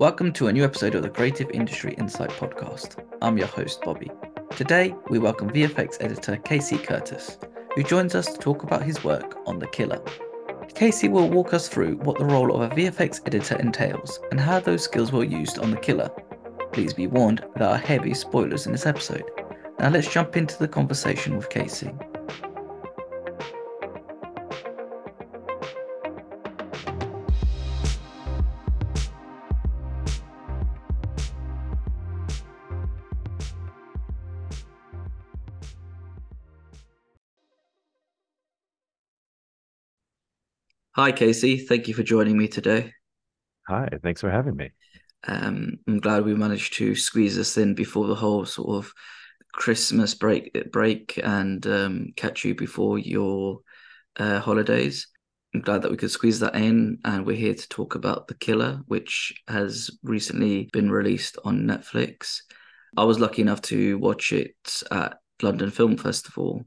Welcome to a new episode of the Creative Industry Insight Podcast. I'm your host, Bobby. Today, we welcome VFX editor Casey Curtiss, who joins us to talk about his work on The Killer. Casey will walk us through what the role of a VFX editor entails and how those skills were used on The Killer. Please be warned, there are heavy spoilers in this episode. Now, let's jump into the conversation with Casey. Hi, Casey. Thank you for joining me today. Hi, thanks for having me. Um, I'm glad we managed to squeeze this in before the whole sort of Christmas break break and um, catch you before your uh, holidays. I'm glad that we could squeeze that in, and we're here to talk about The Killer, which has recently been released on Netflix. I was lucky enough to watch it at London Film Festival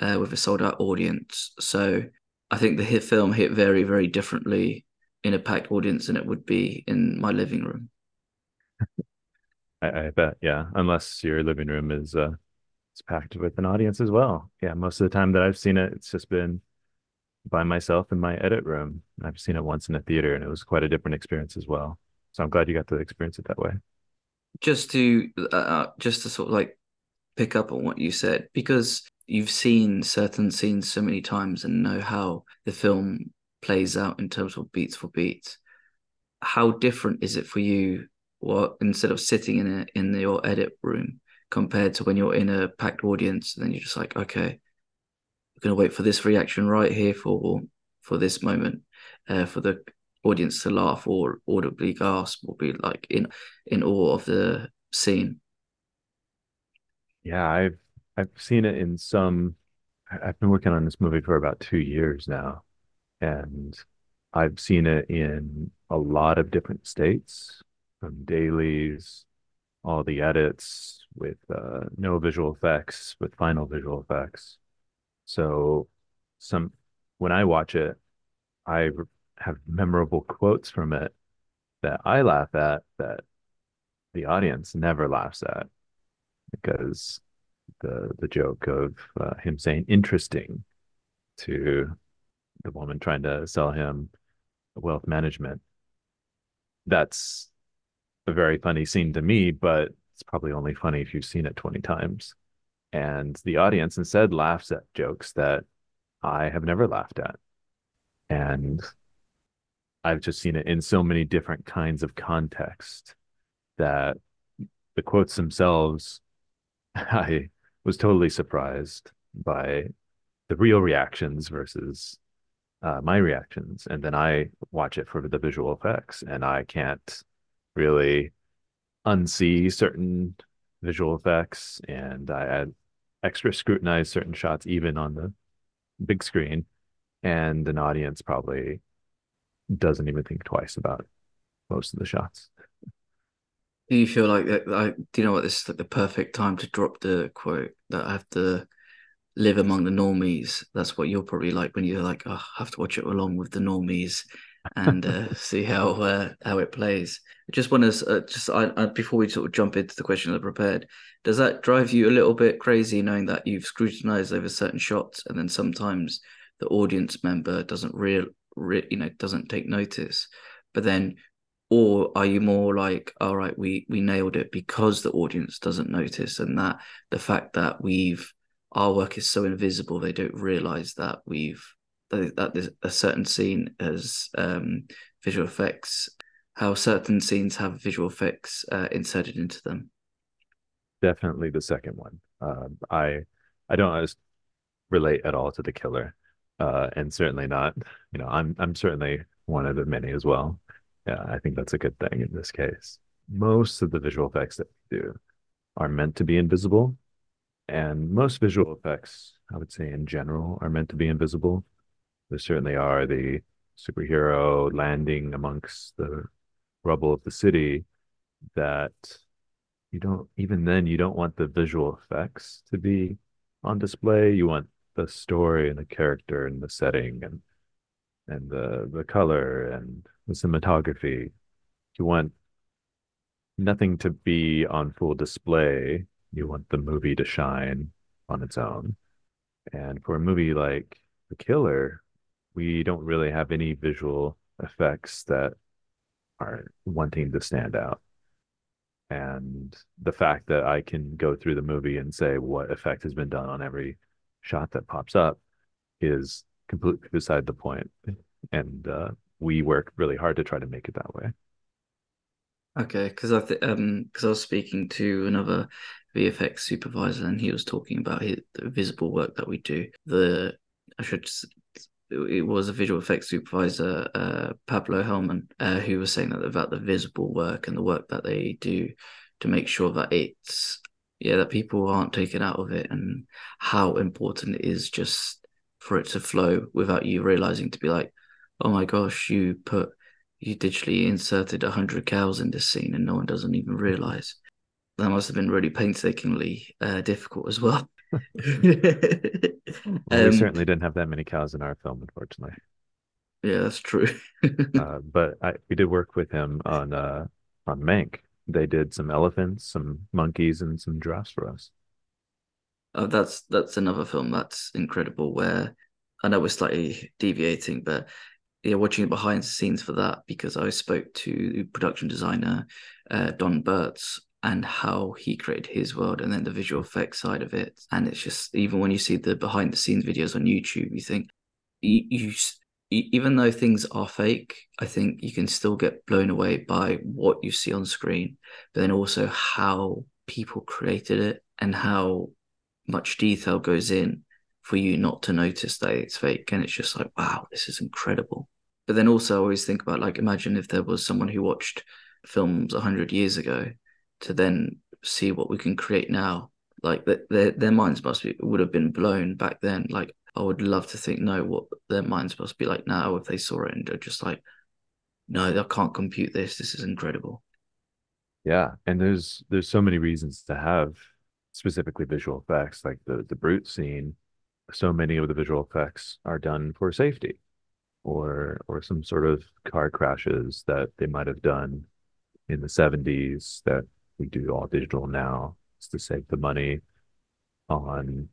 uh, with a sold out audience. So I think the hit film hit very, very differently in a packed audience than it would be in my living room. I, I bet, yeah. Unless your living room is uh it's packed with an audience as well. Yeah, most of the time that I've seen it, it's just been by myself in my edit room. I've seen it once in a theater and it was quite a different experience as well. So I'm glad you got to experience it that way. Just to uh, uh just to sort of like pick up on what you said because you've seen certain scenes so many times and know how the film plays out in terms of beats for beats. How different is it for you, What instead of sitting in a, in your edit room, compared to when you're in a packed audience and then you're just like, okay, we're gonna wait for this reaction right here for for this moment, uh, for the audience to laugh or audibly gasp or be like in in awe of the scene. Yeah, I've I've seen it in some. I've been working on this movie for about two years now, and I've seen it in a lot of different states, from dailies, all the edits with uh, no visual effects, with final visual effects. So, some when I watch it, I have memorable quotes from it that I laugh at that the audience never laughs at because the the joke of uh, him saying interesting to the woman trying to sell him wealth management. That's a very funny scene to me, but it's probably only funny if you've seen it 20 times. And the audience instead laughs at jokes that I have never laughed at. And I've just seen it in so many different kinds of context that the quotes themselves I was totally surprised by the real reactions versus uh, my reactions. And then I watch it for the visual effects, and I can't really unsee certain visual effects. And I had extra scrutinize certain shots, even on the big screen. And an audience probably doesn't even think twice about most of the shots. Do you feel like that? Like, do you know what? This is like the perfect time to drop the quote that I have to live among the normies. That's what you're probably like when you're like, oh, I have to watch it along with the normies and uh, see how uh, how it plays. I just want to uh, just I, I, before we sort of jump into the question I prepared. Does that drive you a little bit crazy knowing that you've scrutinized over certain shots and then sometimes the audience member doesn't real, re- you know doesn't take notice, but then or are you more like all right we we nailed it because the audience doesn't notice and that the fact that we've our work is so invisible they don't realize that we've that, there's a certain scene as um, visual effects how certain scenes have visual effects uh, inserted into them. Definitely the second one. Uh, i i don't relate at all to the killer uh, and certainly not you know i'm i'm certainly one of the many as well yeah, I think that's a good thing in this case. Most of the visual effects that we do are meant to be invisible. And most visual effects, I would say in general, are meant to be invisible. There certainly are the superhero landing amongst the rubble of the city that you don't, even then, you don't want the visual effects to be on display. You want the story and the character and the setting and and the the color and the cinematography. You want nothing to be on full display. You want the movie to shine on its own. And for a movie like The Killer, we don't really have any visual effects that are wanting to stand out. And the fact that I can go through the movie and say what effect has been done on every shot that pops up is completely beside the point. And uh, we work really hard to try to make it that way. Okay, because I th- um because I was speaking to another VFX supervisor and he was talking about his, the visible work that we do. The I should it was a visual effects supervisor, uh, Pablo Helman, uh, who was saying that about the visible work and the work that they do to make sure that it's yeah that people aren't taken out of it and how important it is just for it to flow without you realizing to be like, oh my gosh, you put you digitally inserted a hundred cows in this scene and no one doesn't even realize. That must have been really painstakingly uh, difficult as well. well um, we certainly didn't have that many cows in our film, unfortunately. Yeah, that's true. uh, but I, we did work with him on uh, on Mank. They did some elephants, some monkeys, and some giraffes for us. Oh, that's that's another film that's incredible. Where I know we're slightly deviating, but yeah, watching behind the scenes for that because I spoke to the production designer uh, Don Burtz and how he created his world and then the visual effects side of it. And it's just even when you see the behind the scenes videos on YouTube, you think you, you even though things are fake, I think you can still get blown away by what you see on screen, but then also how people created it and how much detail goes in for you not to notice that it's fake. And it's just like, wow, this is incredible. But then also, I always think about like, imagine if there was someone who watched films 100 years ago to then see what we can create now. Like, their, their minds must be, would have been blown back then. Like, I would love to think, no, what their minds must be like now if they saw it and they're just like, no, I can't compute this. This is incredible. Yeah. And there's, there's so many reasons to have specifically visual effects, like the, the brute scene. So many of the visual effects are done for safety or or some sort of car crashes that they might have done in the 70s that we do all digital now is to save the money on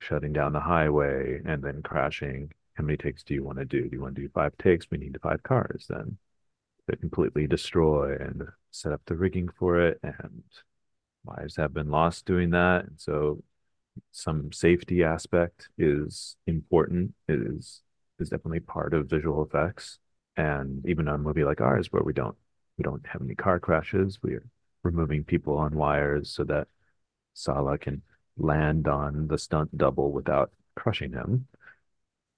shutting down the highway and then crashing. How many takes do you want to do? Do you want to do five takes? We need five cars then to completely destroy and set up the rigging for it. And lives have been lost doing that. And so some safety aspect is important. It is is definitely part of visual effects. And even on a movie like ours, where we don't we don't have any car crashes, we're removing people on wires so that Sala can land on the stunt double without crushing him.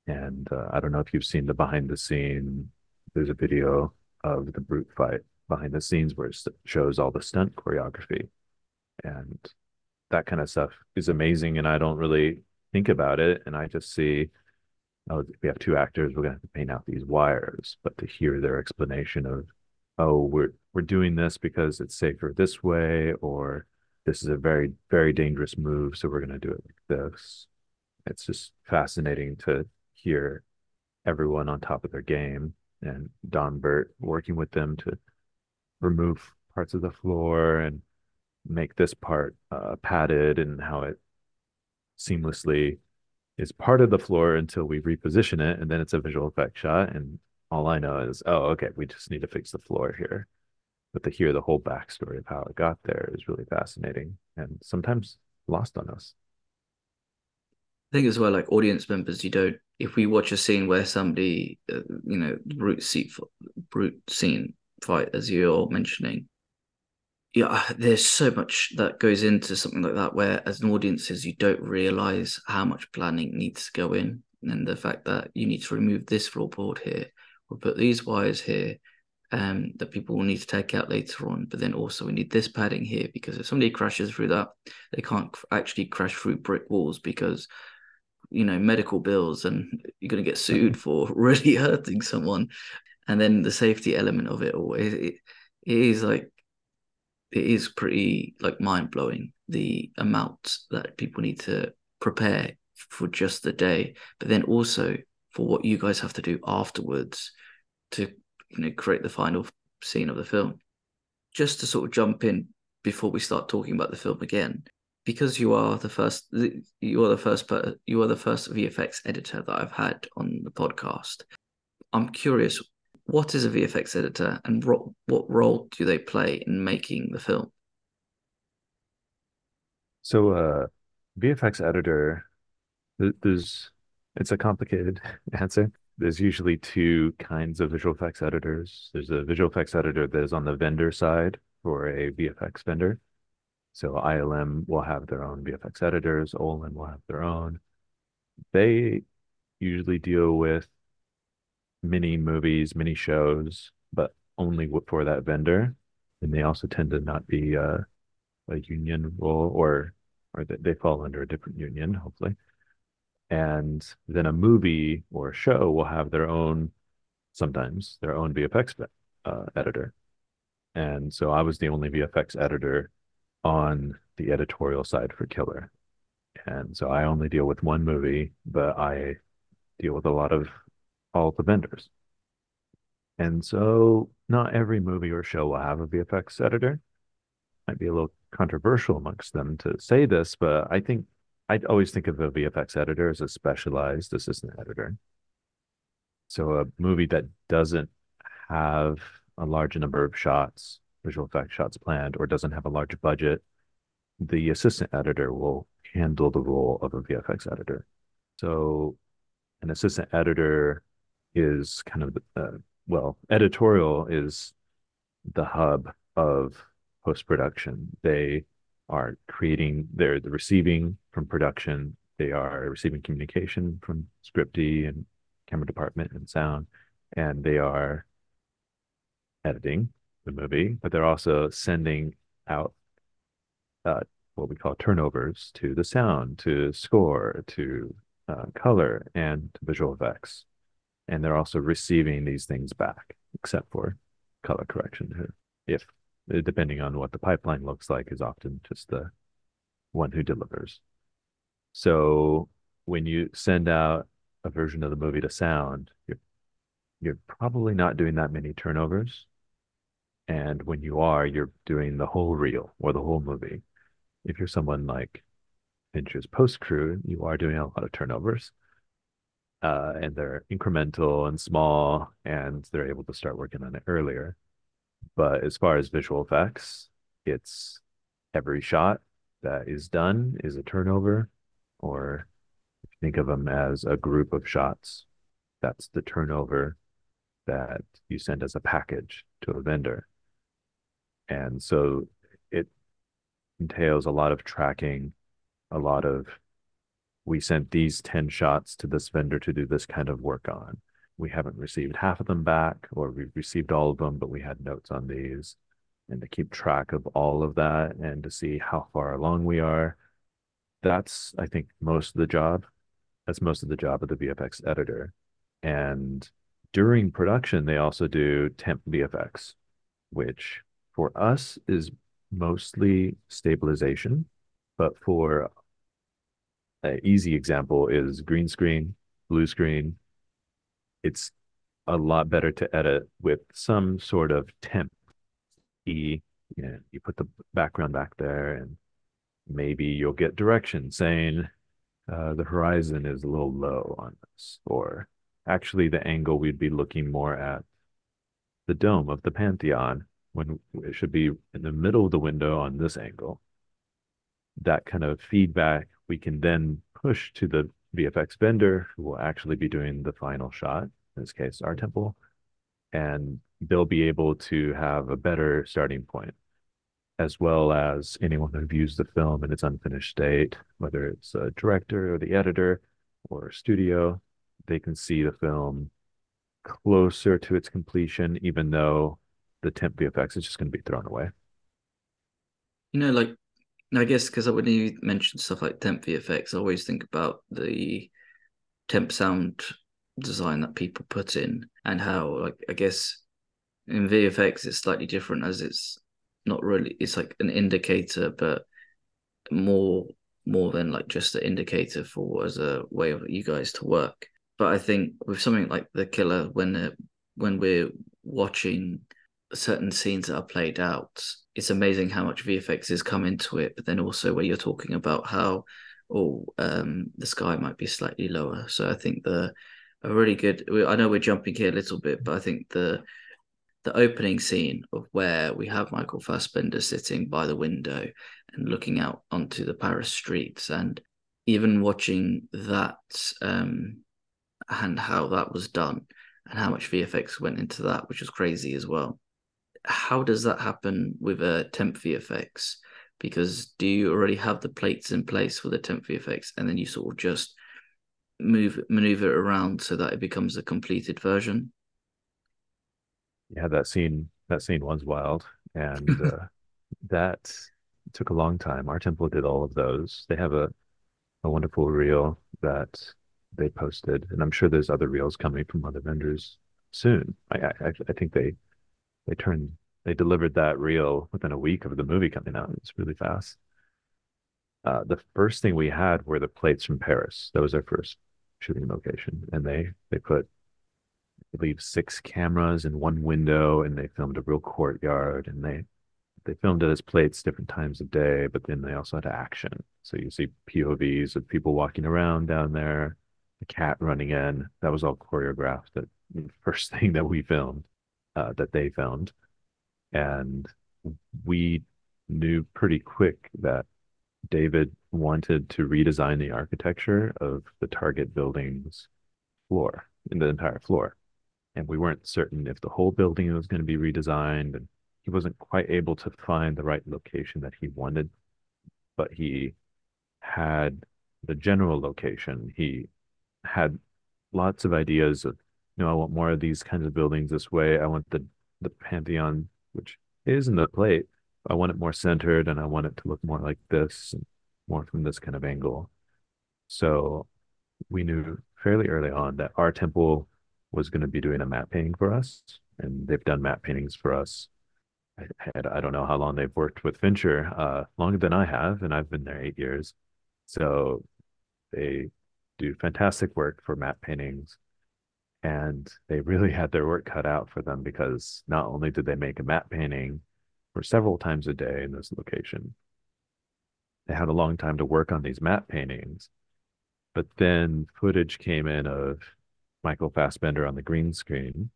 And uh, I don't know if you've seen the behind the scene. There's a video of the brute fight behind the scenes where it shows all the stunt choreography, and that kind of stuff is amazing. And I don't really think about it, and I just see oh, we have two actors, we're gonna have to paint out these wires. But to hear their explanation of, oh, we're we're doing this because it's safer this way, or this is a very, very dangerous move, so we're gonna do it like this. It's just fascinating to hear everyone on top of their game and Don Burt working with them to remove parts of the floor and make this part uh, padded and how it seamlessly is part of the floor until we reposition it, and then it's a visual effect shot. And all I know is, oh, okay, we just need to fix the floor here. But to hear the whole backstory of how it got there is really fascinating and sometimes lost on us. I think as well, like audience members, you don't. If we watch a scene where somebody, uh, you know, brute seat, brute scene fight, as you're mentioning, yeah, there's so much that goes into something like that where as an audiences you don't realize how much planning needs to go in and the fact that you need to remove this floorboard here or put these wires here um, that people will need to take out later on. But then also we need this padding here because if somebody crashes through that, they can't actually crash through brick walls because you know medical bills and you're going to get sued for really hurting someone. And then the safety element of it all, it, it is like it is pretty like mind blowing the amount that people need to prepare for just the day, but then also for what you guys have to do afterwards to you know create the final scene of the film. just to sort of jump in before we start talking about the film again, because you are the first, you are the first, you are the first VFX editor that I've had on the podcast. I'm curious, what is a VFX editor, and what what role do they play in making the film? So, uh, VFX editor, there's it's a complicated answer. There's usually two kinds of visual effects editors. There's a visual effects editor that is on the vendor side for a VFX vendor. So ILM will have their own VFX editors, Ollin will have their own. They usually deal with mini movies, mini shows, but only for that vendor. And they also tend to not be a, a union role or or they fall under a different union, hopefully. And then a movie or a show will have their own sometimes their own vfx uh, editor. And so i was the only vfx editor on the editorial side for killer. And so i only deal with one movie but i deal with a lot of all the vendors and so not every movie or show will have a vfx editor might be a little controversial amongst them to say this but i think I always think of a VFX editor as a specialized assistant editor. So a movie that doesn't have a large number of shots, visual effects shots planned, or doesn't have a large budget, the assistant editor will handle the role of a VFX editor. So an assistant editor is kind of uh, well, editorial is the hub of post production. They are creating, they're the receiving from production, they are receiving communication from scripty and camera department and sound, and they are editing the movie, but they're also sending out uh, what we call turnovers to the sound, to score, to uh, color, and to visual effects. And they're also receiving these things back, except for color correction, if uh, depending on what the pipeline looks like, is often just the one who delivers. So when you send out a version of the movie to sound, you're you're probably not doing that many turnovers. And when you are, you're doing the whole reel or the whole movie. If you're someone like Fincher's post crew, you are doing a lot of turnovers. Uh, and they're incremental and small, and they're able to start working on it earlier. But as far as visual effects, it's every shot that is done is a turnover, or think of them as a group of shots. That's the turnover that you send as a package to a vendor. And so it entails a lot of tracking, a lot of we sent these 10 shots to this vendor to do this kind of work on we haven't received half of them back, or we've received all of them, but we had notes on these, and to keep track of all of that and to see how far along we are. That's, I think, most of the job. That's most of the job of the VFX editor. And during production, they also do temp VFX, which for us is mostly stabilization. But for an easy example is green screen, blue screen, it's a lot better to edit with some sort of temp e you know you put the background back there and maybe you'll get direction saying uh, the horizon is a little low on this or actually the angle we'd be looking more at the dome of the pantheon when it should be in the middle of the window on this angle. That kind of feedback we can then push to the VFX vendor who will actually be doing the final shot, in this case, Artemple, and they'll be able to have a better starting point, as well as anyone who views the film in its unfinished state, whether it's a director or the editor or studio, they can see the film closer to its completion, even though the temp VFX is just going to be thrown away. You know, like I guess because when you mention stuff like temp VFX, I always think about the temp sound design that people put in and how, like, I guess in VFX it's slightly different as it's not really it's like an indicator, but more more than like just an indicator for as a way of you guys to work. But I think with something like the killer, when when we're watching certain scenes that are played out, it's amazing how much VFX has come into it. But then also where you're talking about how, oh, um, the sky might be slightly lower. So I think the a really good. I know we're jumping here a little bit, but I think the the opening scene of where we have Michael Fassbender sitting by the window and looking out onto the Paris streets, and even watching that um, and how that was done and how much VFX went into that, which was crazy as well. How does that happen with a temp VFX? Because do you already have the plates in place for the temp VFX and then you sort of just move maneuver it around so that it becomes a completed version? Yeah, that scene that scene was wild, and uh, that took a long time. Artemple did all of those. They have a a wonderful reel that they posted, and I'm sure there's other reels coming from other vendors soon. I I, I think they they turned they delivered that reel within a week of the movie coming out. It's really fast. Uh, the first thing we had were the plates from Paris. That was our first shooting location, and they they put I believe six cameras in one window, and they filmed a real courtyard, and they they filmed it as plates different times of day, but then they also had action. So you see POVs of people walking around down there, the cat running in. That was all choreographed. That first thing that we filmed, uh, that they found. and we knew pretty quick that David wanted to redesign the architecture of the target building's floor, in the entire floor. And we weren't certain if the whole building was going to be redesigned. And he wasn't quite able to find the right location that he wanted, but he had the general location. He had lots of ideas of, know, I want more of these kinds of buildings this way. I want the the Pantheon, which is in the plate. I want it more centered and I want it to look more like this, more from this kind of angle. So we knew fairly early on that Artemple was going to be doing a matte painting for us, and they've done matte paintings for us. I, had, I don't know how long they've worked with Fincher, uh, longer than I have, and I've been there eight years. So they do fantastic work for matte paintings. And they really had their work cut out for them because not only did they make a matte painting for several times a day in this location, they had a long time to work on these matte paintings. But then footage came in of Michael Fassbender on the green screen,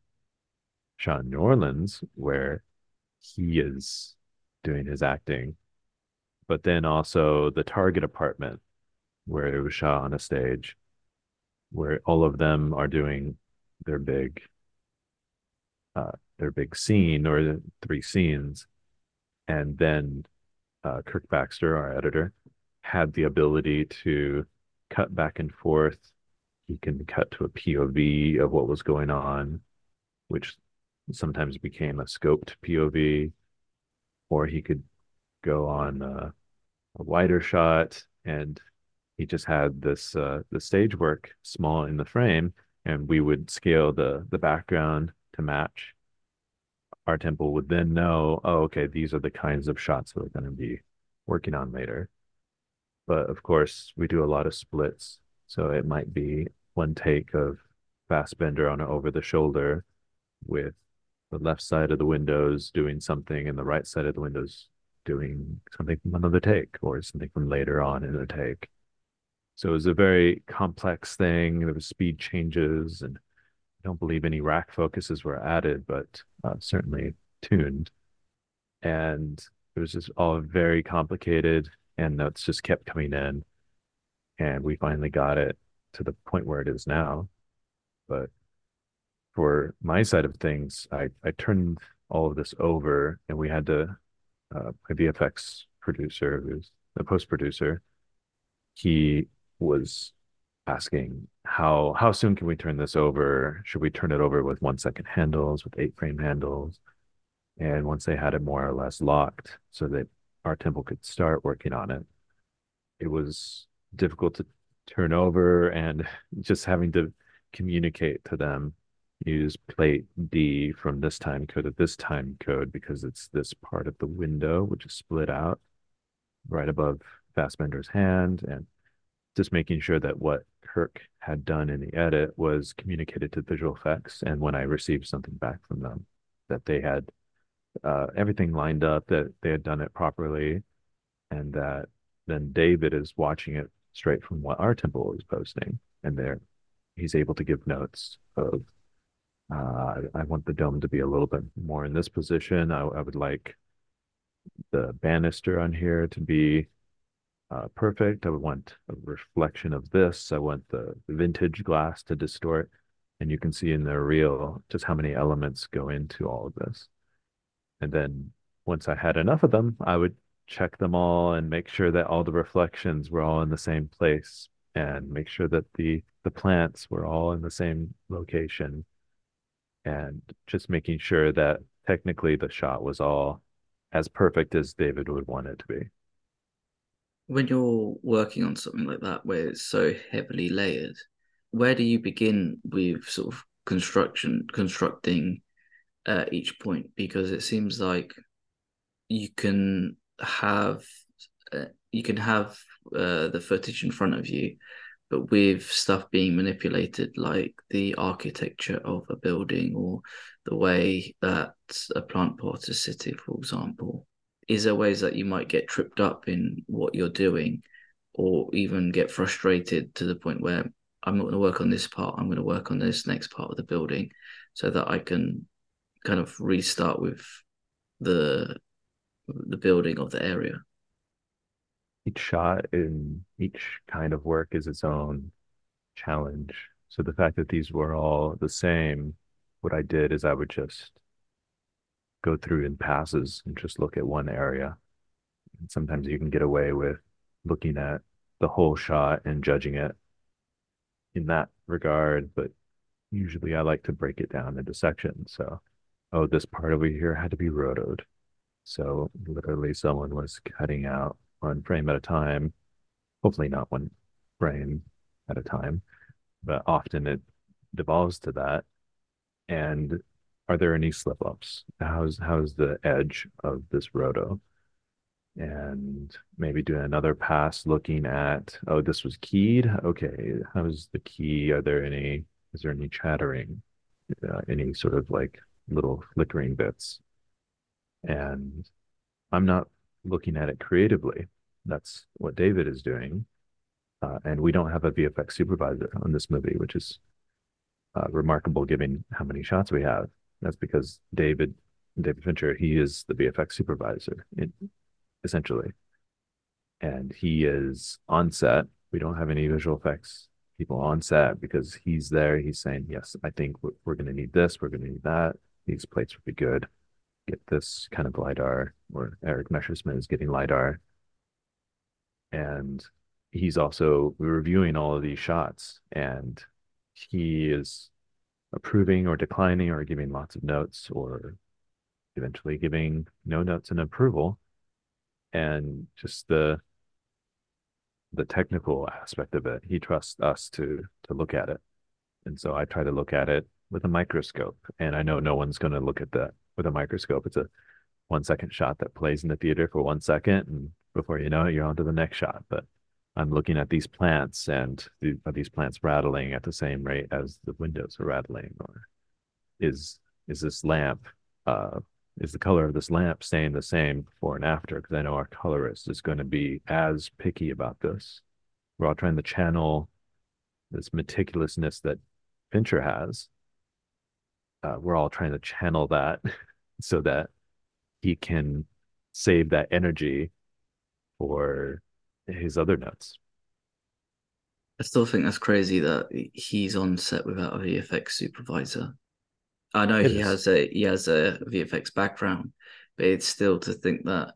in New Orleans, where he is doing his acting, but then also the Target apartment, where it was shot on a stage, where all of them are doing their big, uh, their big scene or the three scenes, and then uh, Kirk Baxter, our editor, had the ability to cut back and forth. He can cut to a POV of what was going on, which sometimes became a scoped POV, or he could go on uh, a wider shot, and he just had this uh, the stage work small in the frame, and we would scale the the background to match Artemple would then know, oh, okay, these are the kinds of shots we're going to be working on later. But of course, we do a lot of splits. So it might be one take of Fassbender on over the shoulder with the left side of the windows doing something and the right side of the windows doing something from another take or something from later on in a take. So it was a very complex thing. There was speed changes and I don't believe any rack focuses were added, but uh, certainly tuned. And it was just all very complicated, and notes just kept coming in. And we finally got it to the point where it is now. But for my side of things, I, I turned all of this over, and we had to, uh, my VFX producer, who's the post producer, he was asking how how soon can we turn this over? Should we turn it over with one second handles, with eight frame handles? And once they had it more or less locked so that Artemple could start working on it, it was difficult to turn over and just having to communicate to them use plate D from this time code to this time code because it's this part of the window which is split out right above Fassbender's hand and just making sure that what Kirk had done in the edit was communicated to visual effects. And when I received something back from them, that they had uh, everything lined up, that they had done it properly, and that then David is watching it straight from what Artemple is posting, and there he's able to give notes of uh, I want the dome to be a little bit more in this position. I, I would like the banister on here to be uh, perfect. I want a reflection of this. I want the vintage glass to distort. And you can see in the reel just how many elements go into all of this. And then once I had enough of them, I would check them all and make sure that all the reflections were all in the same place and make sure that the the plants were all in the same location and just making sure that technically the shot was all as perfect as David would want it to be. When you're working on something like that where it's so heavily layered, where do you begin with sort of construction constructing uh, each point? Because it seems like you can have uh, you can have uh, the footage in front of you but with stuff being manipulated like the architecture of a building or the way that a plant pot is sitting for example is there ways that you might get tripped up in what you're doing or even get frustrated to the point where i'm not going to work on this part i'm going to work on this next part of the building so that i can kind of restart with the the building of the area each shot in each kind of work is its own challenge. So the fact that these were all the same, what I did is I would just go through in passes and just look at one area. And sometimes you can get away with looking at the whole shot and judging it in that regard, but usually I like to break it down into sections. So, oh, this part over here had to be rotoed. So literally someone was cutting out one frame at a time. Hopefully not one frame at a time, but often it devolves to that. And are there any slip ups? How's how's the edge of this roto? And maybe doing another pass looking at, oh, this was keyed. Okay, how's the key? Are there any, is there any chattering? Uh, any sort of like little flickering bits? And I'm not looking at it creatively. That's what David is doing. Uh, and we don't have a VFX supervisor on this movie, which is uh, remarkable given how many shots we have. That's because David, David Fincher, he is the VFX supervisor, in, essentially. And he is on set. We don't have any visual effects people on set because he's there. He's saying, yes, I think we're, we're going to need this. We're going to need that. These plates would be good get this kind of lidar, or Erik Messerschmidt is getting lidar, and he's also reviewing all of these shots, and he is approving or declining or giving lots of notes or eventually giving no notes and approval and just the the technical aspect of it he trusts us to to look at it and so i try to look at it with a microscope and i know no one's going to look at that with a microscope. It's a one second shot that plays in the theater for one second, and before you know it, you're on to the next shot. But I'm looking at these plants, and are these plants rattling at the same rate as the windows are rattling, or is is this lamp? Uh, is the color of this lamp staying the same before and after? Because I know our colorist is going to be as picky about this. We're all trying to channel this meticulousness that Fincher has uh, we're all trying to channel that so that he can save that energy for his other notes. I still think that's crazy that he's on set without a VFX supervisor. I know it he is. has a he has a VFX background, but it's still to think that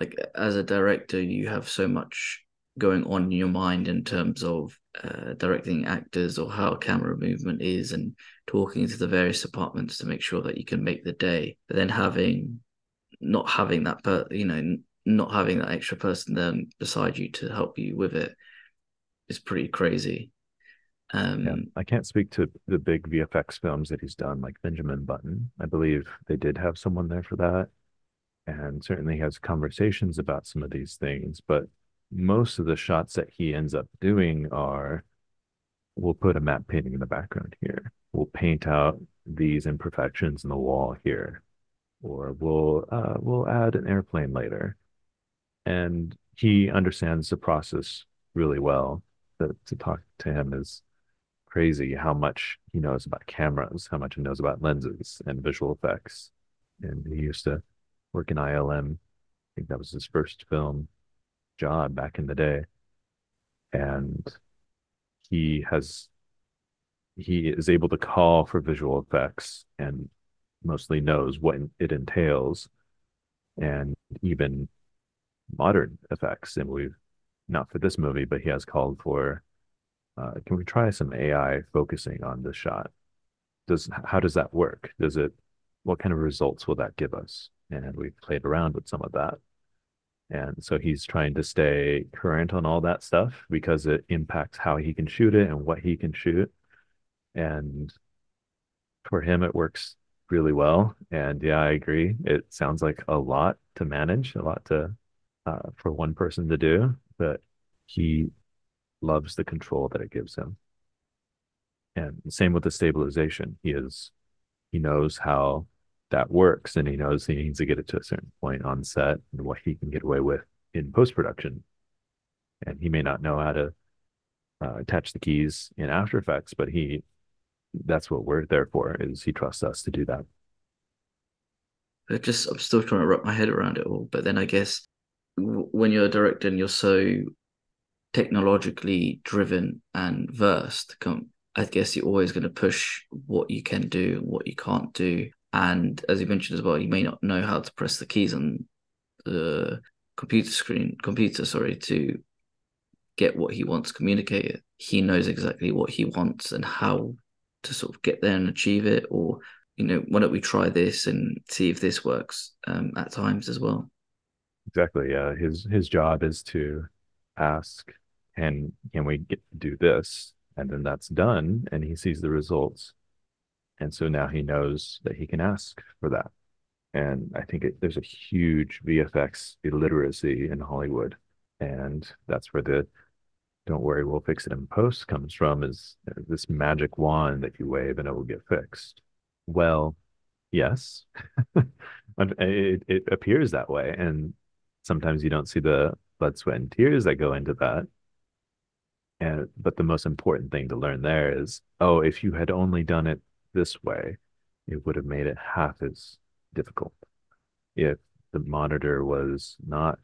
like as a director you have so much going on in your mind in terms of uh, directing actors or how camera movement is and talking to the various departments to make sure that you can make the day but then having not having that but you know not having that extra person then beside you to help you with it is pretty crazy um yeah, i can't speak to the big vfx films that he's done like benjamin button i believe they did have someone there for that and certainly has conversations about some of these things but most of the shots that he ends up doing are we'll put a matte painting in the background here. We'll paint out these imperfections in the wall here. or we'll uh, we'll add an airplane later. And he understands the process really well. That to talk to him is crazy how much he knows about cameras, how much he knows about lenses and visual effects. And he used to work in ILM. I think that was his first film job back in the day. And he has he is able to call for visual effects and mostly knows what it entails and even modern effects and we've not for this movie but he has called for uh, can we try some ai focusing on the shot? Does how does that work? Does it what kind of results will that give us? And we've played around with some of that. And so he's trying to stay current on all that stuff because it impacts how he can shoot it and what he can shoot. And for him it works really well. And yeah i agree. It sounds like a lot to manage a lot to uh, for one person to do but he loves the control that it gives him. And same with the stabilization. He is he knows how that works and he knows he needs to get it to a certain point on set and what he can get away with in post production and he may not know how to uh, attach the keys in after effects but he that's what we're there for is he trusts us to do that. I just i'm still trying to wrap my head around it all but then i guess when you're a director and you're so technologically driven and versed i guess you're always going to push what you can do and what you can't do. And as you mentioned as well you may not know how to press the keys on the computer screen computer sorry to get what he wants communicated. He knows exactly what he wants and how to sort of get there and achieve it. Or you know why don't we try this and see if this works um, at times as well exactly yeah his his job is to ask can can we get, do this and then that's done and he sees the results and so now he knows that he can ask for that and i think it, there's a huge vfx illiteracy in hollywood and that's where the don't worry, we'll fix it in post comes from is this magic wand that you wave and it will get fixed. Well, yes, it, it appears that way. And sometimes you don't see the blood, sweat, and tears that go into that. And, but the most important thing to learn there is oh, if you had only done it this way, it would have made it half as difficult. If the monitor was not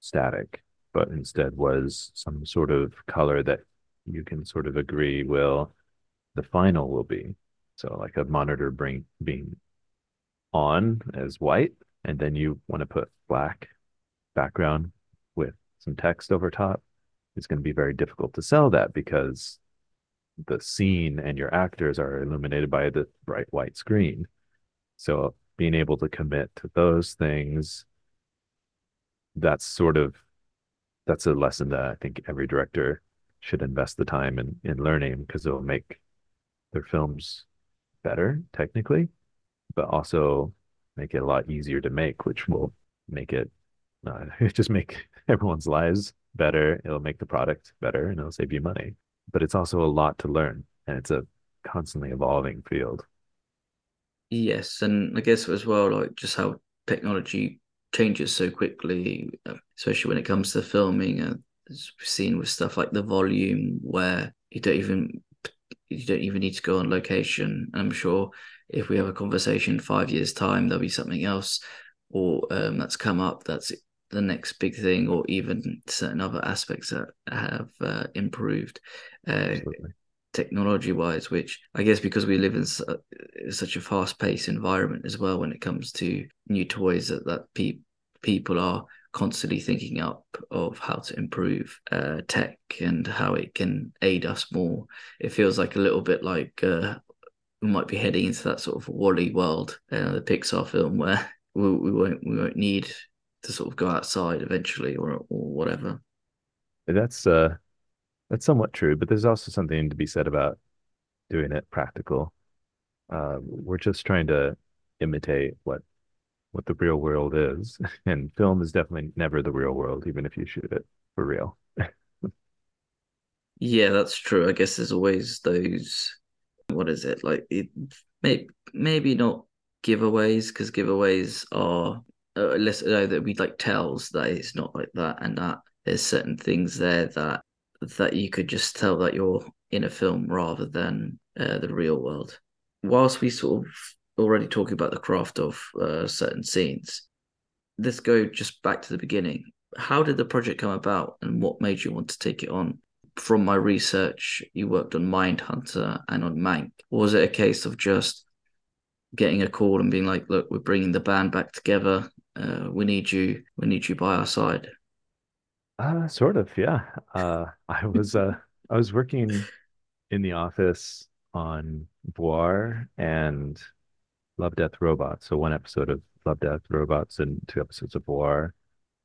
static, but instead was some sort of color that you can sort of agree will the final will be. So like a monitor bring being on as white, and then you want to put black background with some text over top. It's going to be very difficult to sell that because the scene and your actors are illuminated by the bright white screen. So being able to commit to those things, that's sort of that's a lesson that I think every director should invest the time in in learning because it'll make their films better technically, but also make it a lot easier to make, which will make it uh, just make everyone's lives better. It'll make the product better and it'll save you money. But it's also a lot to learn and it's a constantly evolving field. Yes, and I guess as well, like just how technology changes so quickly, uh, especially when it comes to filming. Uh, as we've seen with stuff like the volume, where you don't even you don't even need to go on location. I'm sure if we have a conversation five years time, there'll be something else, or um, that's come up. That's the next big thing, or even certain other aspects that have uh, improved. Uh, technology wise, which I guess because we live in su- such a fast paced environment as well when it comes to new toys that, that pe- people are constantly thinking up of how to improve uh, tech and how it can aid us more. It feels like a little bit like uh, we might be heading into that sort of WALL-E world, uh, the Pixar film, where we, we won't we won't need to sort of go outside eventually or or whatever. That's uh that's somewhat true, but there's also something to be said about doing it practical. Uh, we're just trying to imitate what what the real world is. And film is definitely never the real world, even if you shoot it for real. yeah, that's true. I guess there's always those. What is it like? It may maybe not giveaways because giveaways are uh, less uh, that we like tells that it's not like that and that there's certain things there that that you could just tell that you're in a film rather than uh, the real world. Whilst we sort of already talking about the craft of uh, certain scenes, let's go just back to the beginning. How did the project come about, and what made you want to take it on? From my research, you worked on Mindhunter and on Mank. Was it a case of just getting a call and being like, "Look, we're bringing the band back together. Uh, we need you. We need you by our side." Uh, sort of, yeah. Uh, I was uh, I was working in the office on Voir and Love, Death, Robots. So one episode of Love, Death, Robots and two episodes of Voir,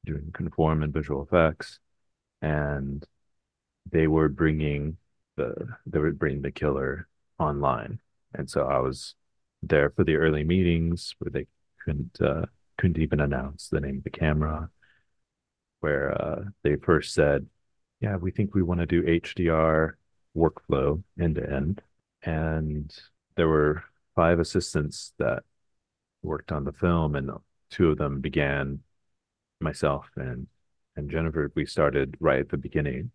doing conform and visual effects, and they were bringing the they were bringing the killer online, and so I was there for the early meetings where they couldn't uh, couldn't even announce the name of the camera, where uh, they first said, "Yeah, we think we want to do HDR workflow end to end," and there were five assistants that worked on the film, and two of them began myself and and Jennifer. We started right at the beginning,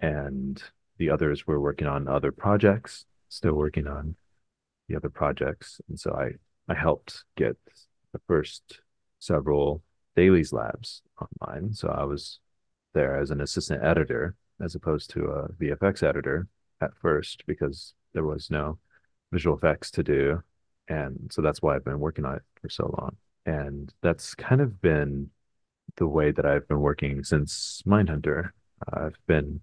and the others were working on other projects, still working on the other projects, and so I I helped get the first several dailies labs online. So I was there as an assistant editor as opposed to a VFX editor at first because there was no visual effects to do. And so that's why I've been working on it for so long. And that's kind of been the way that I've been working since Mindhunter. I've been,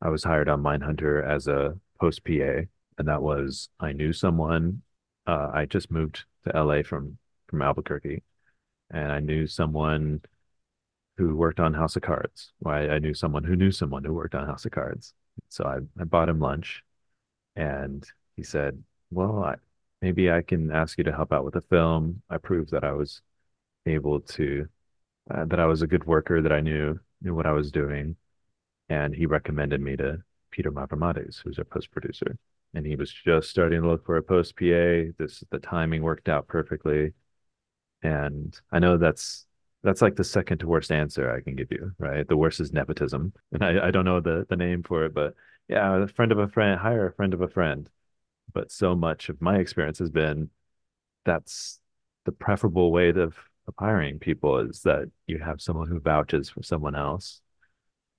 I was hired on Mindhunter as a post PA, and that was I knew someone. Uh, I just moved to LA from from Albuquerque, and I knew someone who worked on House of Cards. I knew someone who knew someone who worked on House of Cards. So I, I bought him lunch, and he said, "Well, I, maybe I can ask you to help out with the film." I proved that I was able to, uh, that I was a good worker, that I knew knew what I was doing, and he recommended me to Peter Mavromates, who's our post producer and he was just starting to look for a post PA. This the timing worked out perfectly, and I know that's that's like the second to worst answer I can give you, right? The worst is nepotism, and I I don't know the the name for it, but yeah, a friend of a friend, hire a friend of a friend. But so much of my experience has been that's the preferable way of, of hiring people is that you have someone who vouches for someone else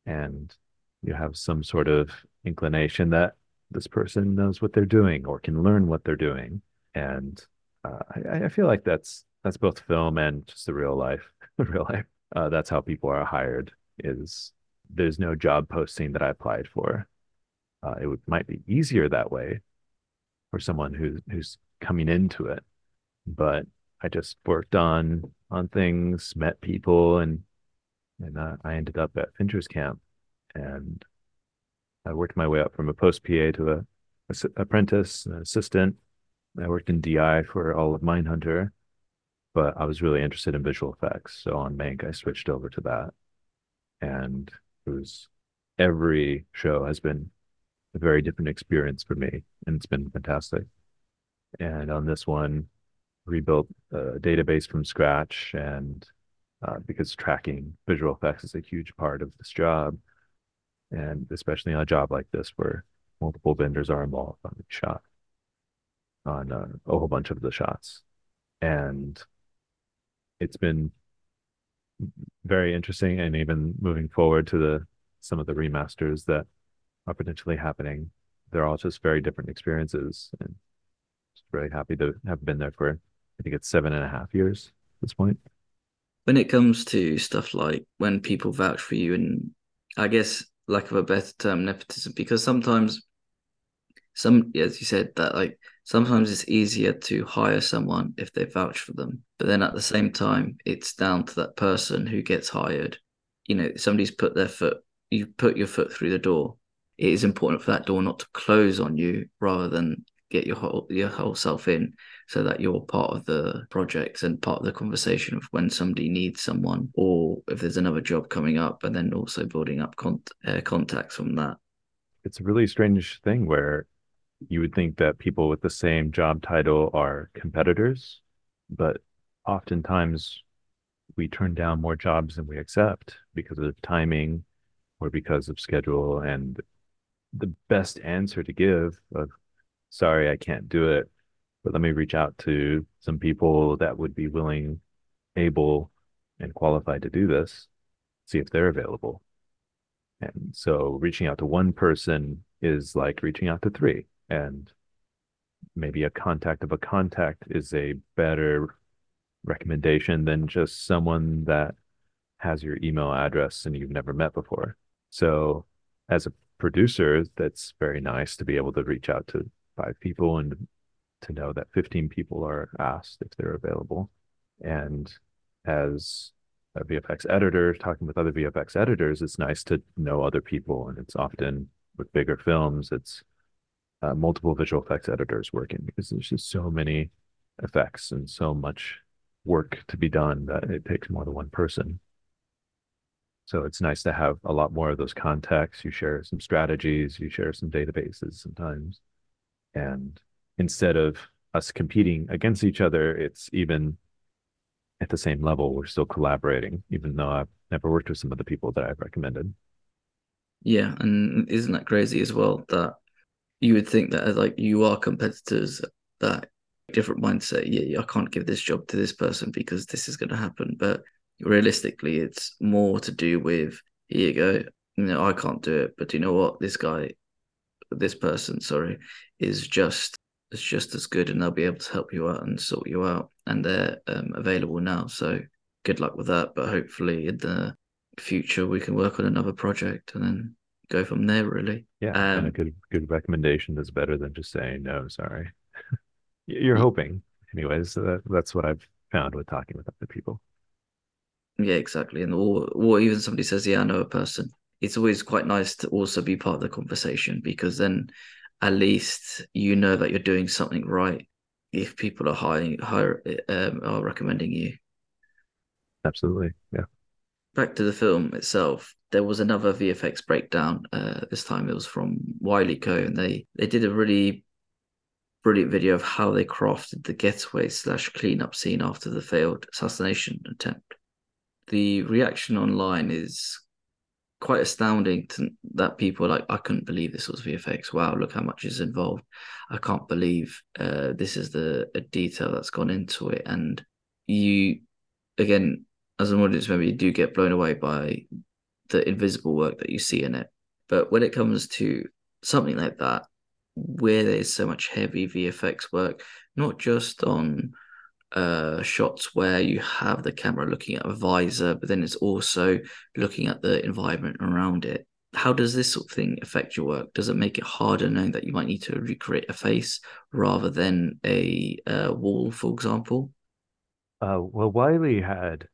and you have some sort of inclination that this person knows what they're doing or can learn what they're doing. And uh, I, I, feel like that's that's both film and just the real life. real life. Uh, that's how people are hired. Is there's no job posting that I applied for. Uh, it would, might be easier that way for someone who's who's coming into it, but I just worked on on things, met people, and and uh, I ended up at Fincher's Camp, and I worked my way up from a post PA to a, a apprentice, an assistant. I worked in DI for all of Mindhunter, but I was really interested in visual effects. So on Mank, I switched over to that, and it was every show has been a very different experience for me, and it's been fantastic. And on this one, rebuilt a database from scratch, and uh, because tracking visual effects is a huge part of this job and especially on a job like this where multiple vendors are involved on the shot on uh, a whole bunch of the shots and it's been very interesting and even moving forward to the some of the remasters that are potentially happening. They're all just very different experiences and just very happy to have been there for i think it's seven and a half years at this point. When it comes to stuff like when people vouch for you and i guess lack of a better term, nepotism, because sometimes some as you said that like sometimes it's easier to hire someone if they vouch for them but then at the same time it's down to that person who gets hired. You know somebody's put their foot you put your foot through the door. It is important for that door not to close on you rather than get your whole your whole self in so that you're part of the project and part of the conversation of when somebody needs someone or if there's another job coming up and then also building up con- uh, contacts from that. It's a really strange thing where you would think that people with the same job title are competitors but oftentimes we turn down more jobs than we accept because of timing or because of schedule. And the best answer to give of sorry, I can't do it, but let me reach out to some people that would be willing, able, and qualified to do this, see if they're available. And so reaching out to one person is like reaching out to three. And maybe a contact of a contact is a better recommendation than just someone that has your email address and you've never met before. So as a producer, that's very nice to be able to reach out to five people and to know that 15 people are asked if they're available. And as a VFX editor, talking with other VFX editors, it's nice to know other people. And it's often with bigger films, it's uh, multiple visual effects editors working because there's just so many effects and so much work to be done that it takes more than one person. So it's nice to have a lot more of those contacts. You share some strategies, you share some databases sometimes. And instead of us competing against each other, it's even at the same level. We're still collaborating, even though I've never worked with some of the people that I've recommended. Yeah, and isn't that crazy as well that you would think that like you are competitors that different mindset. Yeah, I can't give this job to this person because this is going to happen. But realistically, it's more to do with here you go. You know, I can't do it, but you know what? This guy, this person, sorry, is just is just as good, and they'll be able to help you out and sort you out, and they're um, available now. So good luck with that. But hopefully, in the future, we can work on another project and then go from there. Really, yeah. Um, and a good good recommendation is better than just saying no. Sorry. You're hoping, anyways. That, that's what I've found with talking with other people. Yeah, exactly. And or or even somebody says, "Yeah, I know a person." It's always quite nice to also be part of the conversation because then at least you know that you're doing something right if people are hiring, hire, um, are recommending you. Absolutely, yeah. Back to the film itself, there was another VFX breakdown. Uh, this time it was from Wylie Co, and they they did a really brilliant video of how they crafted the getaway slash cleanup scene after the failed assassination attempt. The reaction online is quite astounding to, that people like I couldn't believe this was VFX. Wow, look how much is involved. I can't believe uh, this is the detail that's gone into it. And you, again, as an audience member, you do get blown away by the invisible work that you see in it. But when it comes to something like that, where there's so much heavy VFX work, not just on uh, shots where you have the camera looking at a visor, but then it's also looking at the environment around it. How does this sort of thing affect your work? Does it make it harder knowing that you might need to recreate a face rather than a uh, wall, for example? Uh, well, Wylie had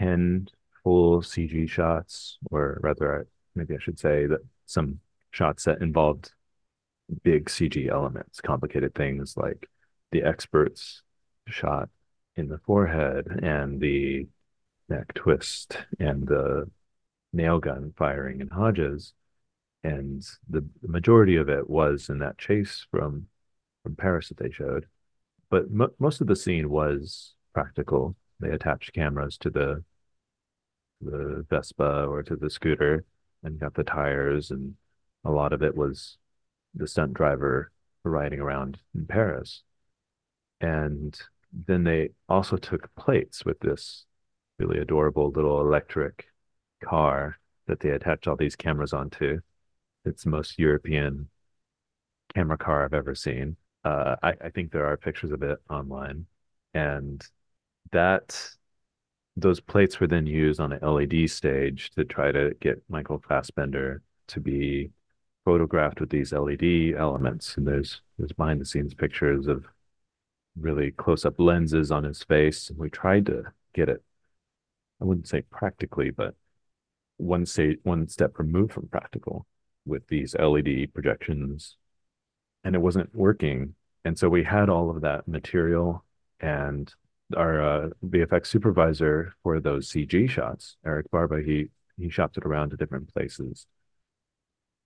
10 full CG shots, or rather, maybe I should say that some shots that involved big CG elements, complicated things like the experts shot in the forehead and the neck twist and the nail gun firing in Hodges. And the, the majority of it was in that chase from from Paris that they showed. But most of the scene was practical. They attached cameras to the the Vespa or to the scooter and got the tires and a lot of it was the stunt driver riding around in Paris. And then they also took plates with this really adorable little electric car that they attach all these cameras onto. It's the most European camera car I've ever seen. Uh, I, I think there are pictures of it online. And that those plates were then used on an LED stage to try to get Michael Fassbender to be photographed with these LED elements. And there's there's behind the scenes pictures of really close up lenses on his face. And we tried to get it, I wouldn't say practically, but one state one step removed from practical with these LED projections. And it wasn't working. And so we had all of that material and our uh, VFX supervisor for those CG shots, Eric Barba, he he shopped it around to different places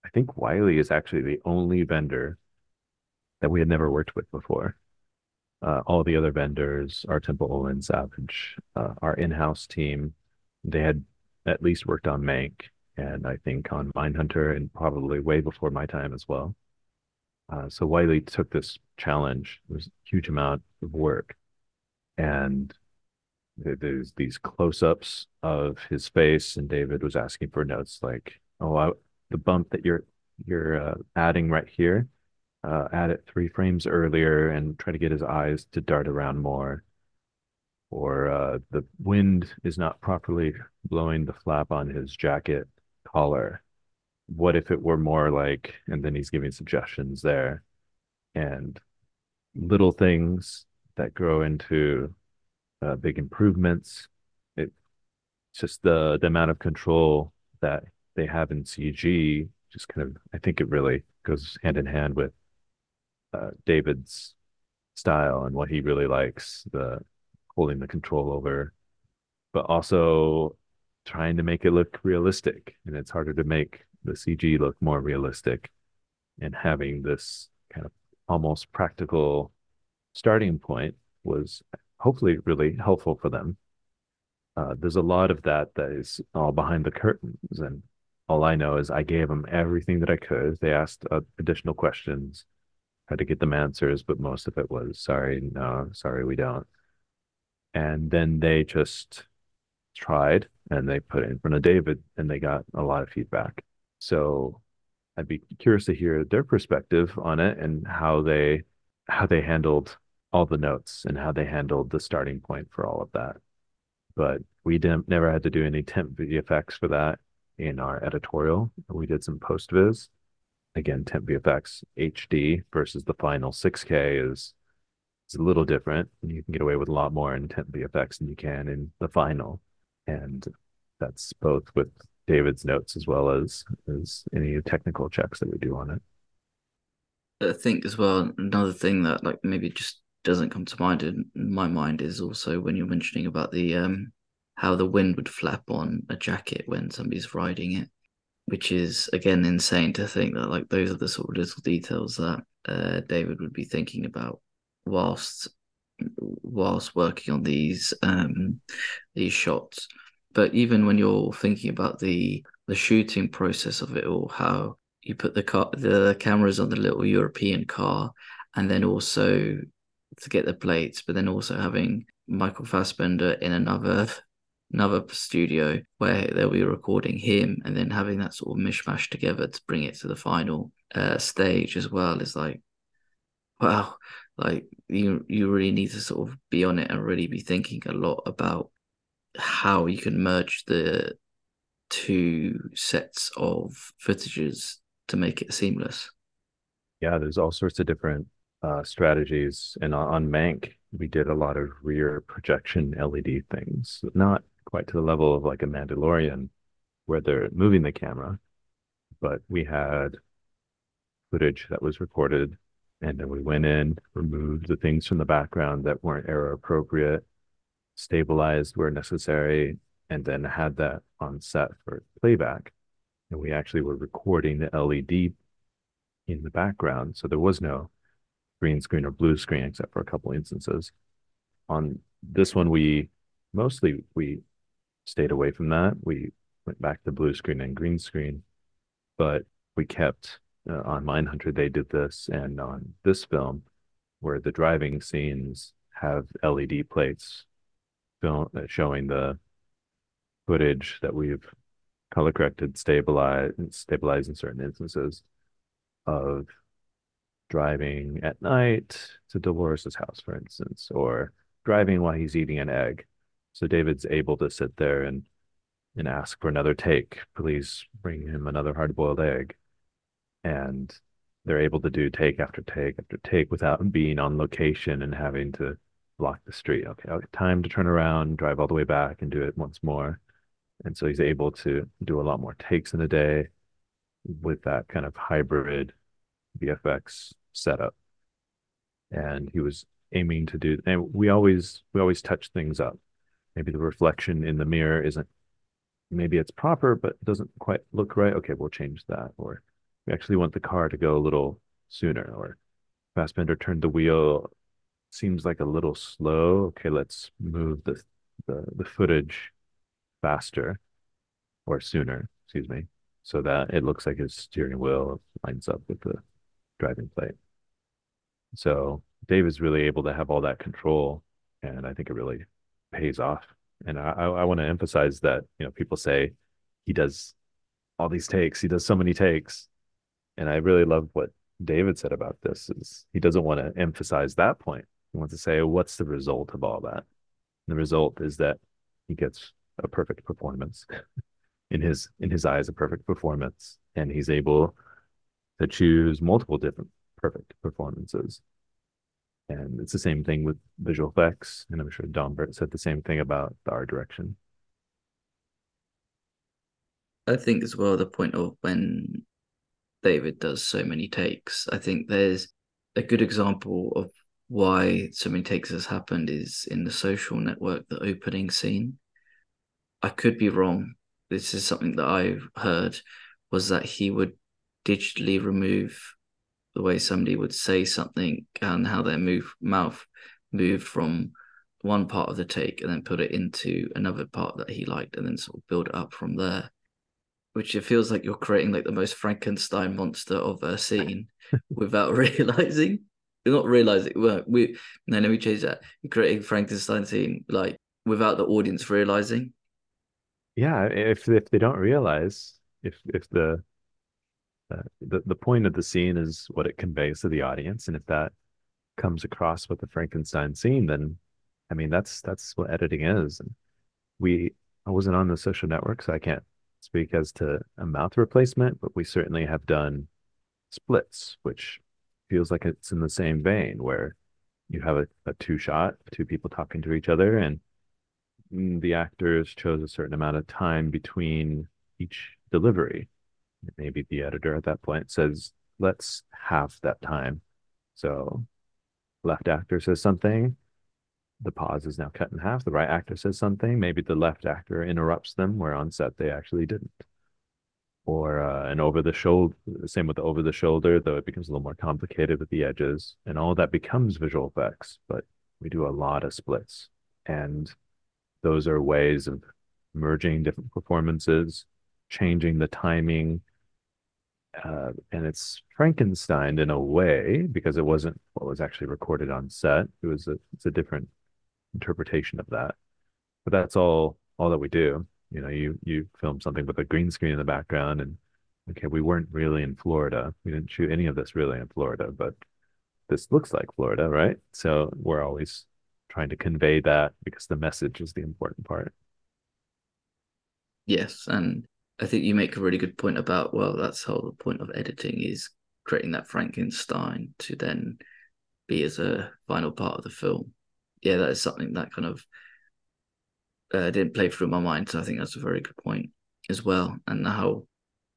I think Wylie is actually the only vendor that we had never worked with before. uh, all the other vendors, our Temple Ollin Savage, uh, our in-house team, they had at least worked on Mank and I think on Mindhunter and probably way before my time as well. Uh, so Wylie took this challenge. It was a huge amount of work, and there's these close-ups of his face, and David was asking for notes like, "Oh, I, the bump that you're you're uh, adding right here, uh, add it three frames earlier, and try to get his eyes to dart around more." Or uh, the wind is not properly blowing the flap on his jacket collar. What if it were more like, and then he's giving suggestions there, and little things that grow into uh, big improvements. It just the the amount of control that they have in CG just kind of I think it really goes hand in hand with uh, David's style and what he really likes the holding the control over but also trying to make it look realistic and it's harder to make the CG look more realistic and having this kind of almost practical starting point was hopefully really helpful for them. Uh, there's a lot of that that is all behind the curtains, and all I know is I gave them everything that I could. They asked uh, additional questions, tried to get them answers, but most of it was sorry, no, sorry, we don't. And then they just tried and they put it in front of David, and they got a lot of feedback. So I'd be curious to hear their perspective on it and how they how they handled all the notes and how they handled the starting point for all of that. But we didn't never had to do any temp VFX for that in our editorial. We did some post viz. Again, temp VFX HD versus the final 6K is is a little different. You can get away with a lot more in temp VFX than you can in the final. And that's both with David's notes as well as as any technical checks that we do on it. I think as well another thing that like maybe just doesn't come to mind in my mind is also when you're mentioning about the um how the wind would flap on a jacket when somebody's riding it, which is again insane to think that like those are the sort of little details that uh, David would be thinking about whilst whilst working on these um these shots. But even when you're thinking about the the shooting process of it all, how you put the car the cameras on the little European car, and then also to get the plates, but then also having Michael Fassbender in another another studio where they'll be recording him and then having that sort of mishmash together to bring it to the final uh, stage as well is like wow like you you really need to sort of be on it and really be thinking a lot about how you can merge the two sets of footages to make it seamless yeah there's all sorts of different uh, strategies. And on Mank, we did a lot of rear projection LED things, not quite to the level of like a Mandalorian where they're moving the camera, but we had footage that was recorded and then we went in, removed the things from the background that weren't error appropriate, stabilized where necessary, and then had that on set for playback. And we actually were recording the LED in the background. So there was no green screen or blue screen, except for a couple instances. On this one, we mostly we stayed away from that. We went back to blue screen and green screen, but we kept uh, on Mindhunter. They did this, and on this film, where the driving scenes have LED plates uh, showing the footage that we've color corrected, stabilized, stabilized in certain instances of driving at night to Dolores' house, for instance, or driving while he's eating an egg. So David's able to sit there and and ask for another take. Please bring him another hard-boiled egg. And they're able to do take after take after take without being on location and having to block the street. Okay, okay, time to turn around, drive all the way back and do it once more. And so he's able to do a lot more takes in a day with that kind of hybrid VFX setup. And he was aiming to do and we always we always touch things up. Maybe the reflection in the mirror isn't maybe it's proper, but it doesn't quite look right. Okay, we'll change that. Or we actually want the car to go a little sooner, or Fassbender turned the wheel seems like a little slow. Okay, let's move the the, the footage faster or sooner, excuse me, so that it looks like his steering wheel lines up with the driving plate. So Dave is really able to have all that control, and I think it really pays off. And I, I want to emphasize that you know people say he does all these takes, he does so many takes, and I really love what David said about this. Is he doesn't want to emphasize that point. He wants to say what's the result of all that. And the result is that he gets a perfect performance in his in his eyes, a perfect performance, and he's able to choose multiple different perfect performances. And it's the same thing with visual effects. And I'm sure Don Burt said the same thing about the art direction. I think as well the point of when David does so many takes, I think there's a good example of why so many takes has happened is in the social network, the opening scene. I could be wrong. This is something that I've heard was that he would digitally remove the way somebody would say something and how their move mouth moved from one part of the take and then put it into another part that he liked and then sort of build it up from there which it feels like you're creating like the most frankenstein monster of a scene without realizing. You're not realizing well we no let me change that. You're creating frankenstein scene like without the audience realizing yeah if if they don't realize if if the uh, the the point of the scene is what it conveys to the audience, and if that comes across with the Frankenstein scene, then I mean that's that's what editing is. And we I wasn't on the social network, so I can't speak as to a mouth replacement, but we certainly have done splits, which feels like it's in the same vein where you have a, a two shot, two people talking to each other, and the actors chose a certain amount of time between each delivery maybe the editor at that point says, let's half that time. So left actor says something, the pause is now cut in half. The right actor says something, maybe the left actor interrupts them where on set they actually didn't. Or uh, an over the shoulder, same with the over the shoulder, though it becomes a little more complicated with the edges, and all that becomes visual effects. But we do a lot of splits, and those are ways of merging different performances, changing the timing, uh, and it's Frankenstein in a way because it wasn't what was actually recorded on set. It was a it's a different interpretation of that. But that's all all that we do. You know, you you film something with a green screen in the background, and okay, we weren't really in Florida. We didn't shoot any of this really in Florida, but this looks like Florida, right? So we're always trying to convey that because the message is the important part. Yes, and I think you make a really good point about well, that's how the point of editing is creating that Frankenstein to then be as a final part of the film. Yeah, that is something that kind of uh, didn't play through my mind. So I think that's a very good point as well, and how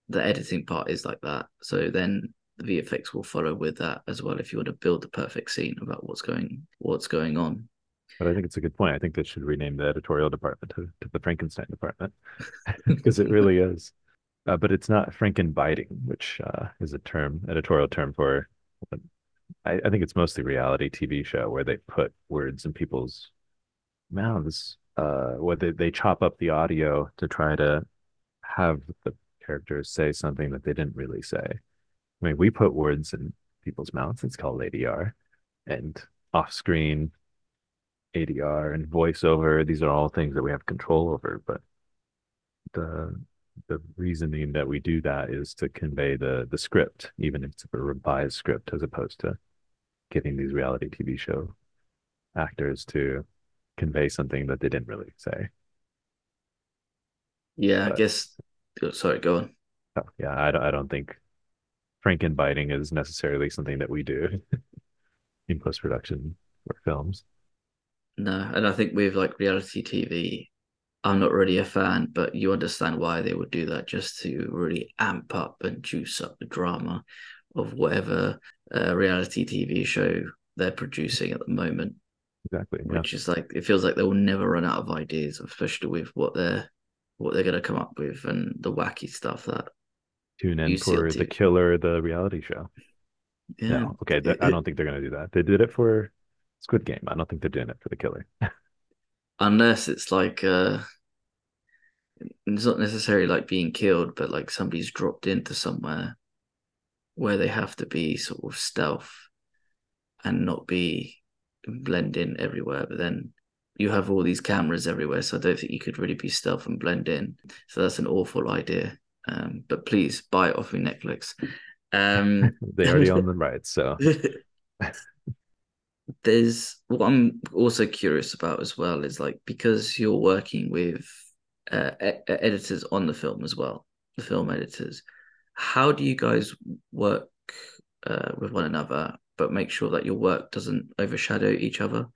the editing part is like that. So then the VFX will follow with that as well. If you want to build the perfect scene about what's going what's going on. But I think it's a good point. I think they should rename the editorial department to, to the Frankenstein department because it really is. Uh, but it's not Frankenbiting, which uh, is a term, editorial term for. I, I, think it's mostly reality TV show where they put words in people's mouths, uh, where they, they chop up the audio to try to have the characters say something that they didn't really say. I mean, we put words in people's mouths. It's called ADR, and off screen ADR and voiceover. These are all things that we have control over, but the the reasoning that we do that is to convey the the script, even if it's a revised script, as opposed to getting these reality TV show actors to convey something that they didn't really say. Yeah, but, I guess. Oh, sorry, go on. Oh, yeah, I don't. I don't think Frankenbiting is necessarily something that we do in post production for films. No, and I think with like reality TV, I'm not really a fan, but you understand why they would do that just to really amp up and juice up the drama of whatever uh, reality TV show they're producing at the moment. Exactly. Which is like it feels like they will never run out of ideas, especially with what they're what they're gonna come up with and the wacky stuff that tune in for the killer, the reality show. Yeah. No, okay. It, I don't think they're gonna do that. They did it for Squid Game. I don't think they're doing it for the killer. Unless it's like uh it's not necessarily like being killed, but like somebody's dropped into somewhere where they have to be sort of stealth and not be blend in everywhere. But then you have all these cameras everywhere, so I don't think you could really be stealth and blend in. So that's an awful idea. Um, but please buy it off of Netflix. Um, they already own the rights, so there's what I'm also curious about as well is like because you're working with uh, e- editors on the film as well, the film editors. How do you guys work uh, with one another, but make sure that your work doesn't overshadow each other?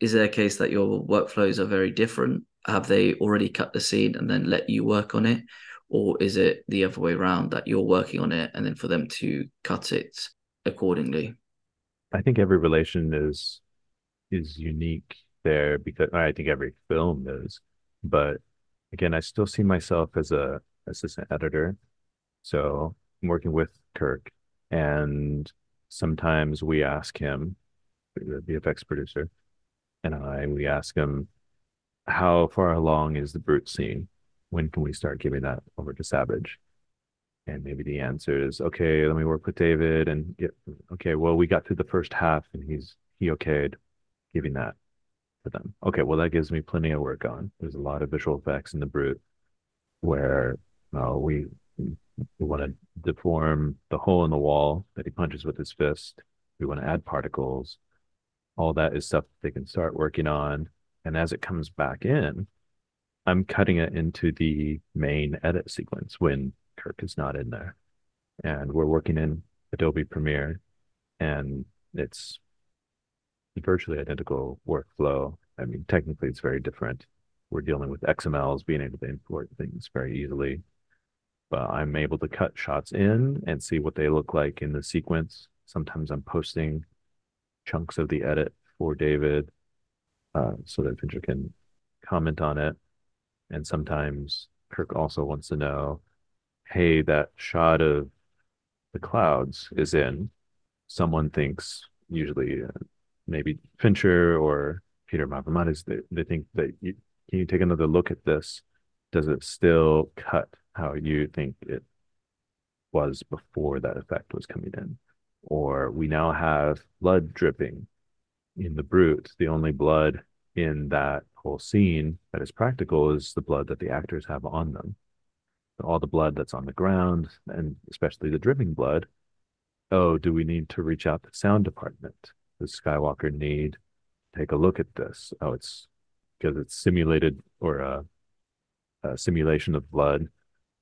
Is there a case that your workflows are very different? Have they already cut the scene and then let you work on it? Or is it the other way around that you're working on it and then for them to cut it accordingly? I think every relation is is unique there because I think every film is. But again, I still see myself as a assistant editor. So I'm working with Kirk and sometimes we ask him, the VFX producer, and I, we ask him, how far along is the brute scene? When can we start giving that over to Savage? And maybe the answer is, okay, let me work with David and get, okay, well, we got through the first half and he's, he okayed giving that to them. Okay, well, that gives me plenty of work on. There's a lot of visual effects in the brute where uh, we, we want to deform the hole in the wall that he punches with his fist. We want to add particles. All that is stuff that they can start working on. And as it comes back in, I'm cutting it into the main edit sequence when Kirk is not in there. And we're working in Adobe Premiere and it's virtually identical workflow. I mean, technically it's very different. We're dealing with XMLs, being able to import things very easily. But I'm able to cut shots in and see what they look like in the sequence. Sometimes I'm posting chunks of the edit for David uh, so that Fincher can comment on it. And sometimes Kirk also wants to know hey, that shot of the clouds is in, someone thinks, usually uh, maybe Fincher or Peter Mavromates, they, they think that you, can you take another look at this? Does it still cut how you think it was before that effect was coming in? Or we now have blood dripping in the brute. The only blood in that whole scene that is practical is the blood that the actors have on them all the blood that's on the ground and especially the dripping blood. Oh, do we need to reach out the sound department? Does Skywalker need take a look at this? Oh, it's because it's simulated or a, a simulation of blood.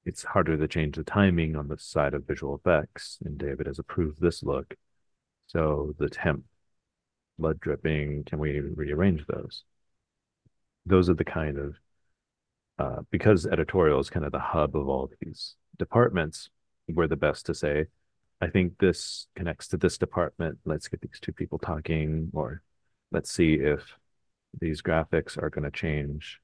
It's harder to change the timing on the side of visual effects, and David has approved this look. So the temp, blood dripping, can we even rearrange those? Those are the kind of uh, because editorial is kind of the hub of all these departments, we're the best to say, I think this connects to this department. Let's get these two people talking, or let's see if these graphics are going to change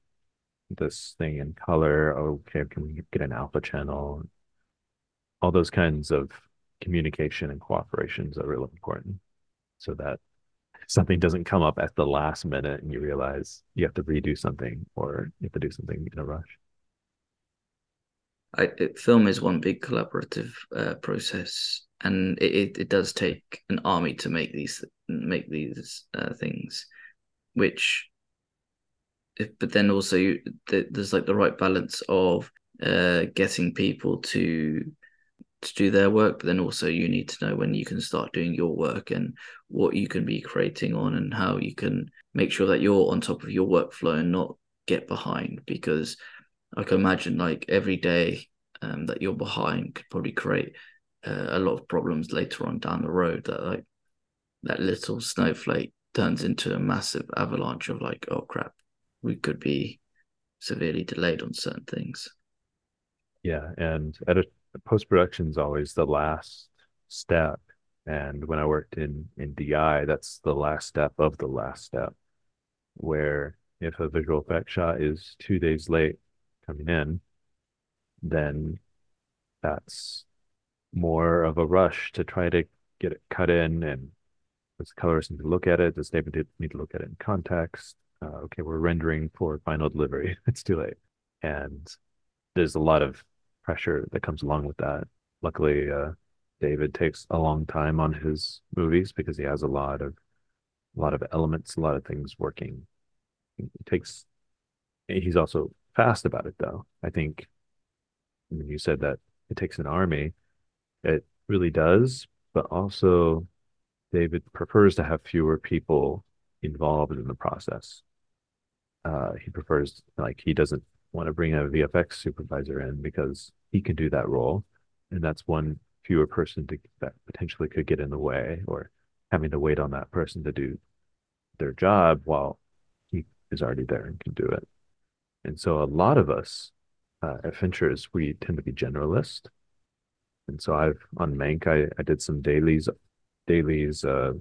this thing in color. Okay, can we get an alpha channel? All those kinds of communication and cooperations are really important so that something doesn't come up at the last minute and you realize you have to redo something or you have to do something in a rush. I, it, film is one big collaborative uh, process, and it, it, it, does take an army to make these make these uh, things, which, if, but then also you, there's like the right balance of uh, getting people to to do their work, but then also you need to know when you can start doing your work and what you can be creating on and how you can make sure that you're on top of your workflow and not get behind because I can imagine like every day um, that you're behind could probably create uh, a lot of problems later on down the road that like that little snowflake turns into a massive avalanche of like oh crap we could be severely delayed on certain things. Yeah and edit post production is always the last step. And when I worked in in DI, that's the last step of the last step. Where if a visual effect shot is two days late coming in, then that's more of a rush to try to get it cut in and Does the colorist need to look at it? Does David need to look at it in context? Uh, okay, we're rendering for final delivery. it's too late. And there's a lot of pressure that comes along with that. Luckily, uh, David takes a long time on his movies because he has a lot of a lot of elements, a lot of things working. It takes he's also fast about it though. I think when you said that it takes an army, it really does, but also David prefers to have fewer people involved in the process. Uh, he prefers like he doesn't want to bring a VFX supervisor in because he can do that role, and that's one fewer person to, that potentially could get in the way or having to wait on that person to do their job while he is already there and can do it. And so a lot of us uh, at Finchers, we tend to be generalist. And so I've on Mank, I, I did some dailies, dailies, uh,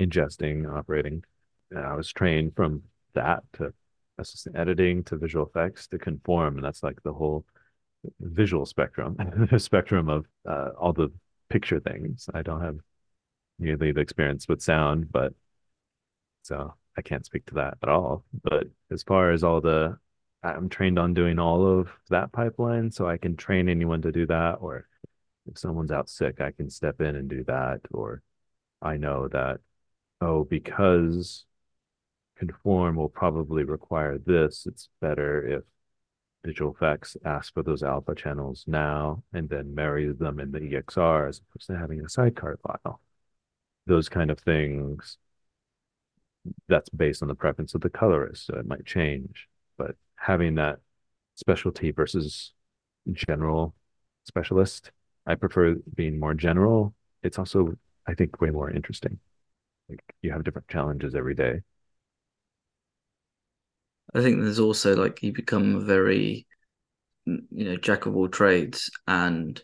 ingesting, operating. And I was trained from that to assistant editing to visual effects to conform. And that's like the whole visual spectrum, the spectrum of uh, all the picture things. I don't have nearly the experience with sound, but so I can't speak to that at all. But as far as all the, I'm trained on doing all of that pipeline, so I can train anyone to do that. Or if someone's out sick, I can step in and do that. Or I know that, oh, because conform will probably require this, it's better if visual effects ask for those alpha channels now and then marry them in the EXR as opposed to having a sidecar file. Those kind of things that's based on the preference of the colorist, so it might change. But having that specialty versus general specialist, I prefer being more general. It's also, I think, way more interesting. Like you have different challenges every day. I think there's also like you become very, you know, jack of all trades, and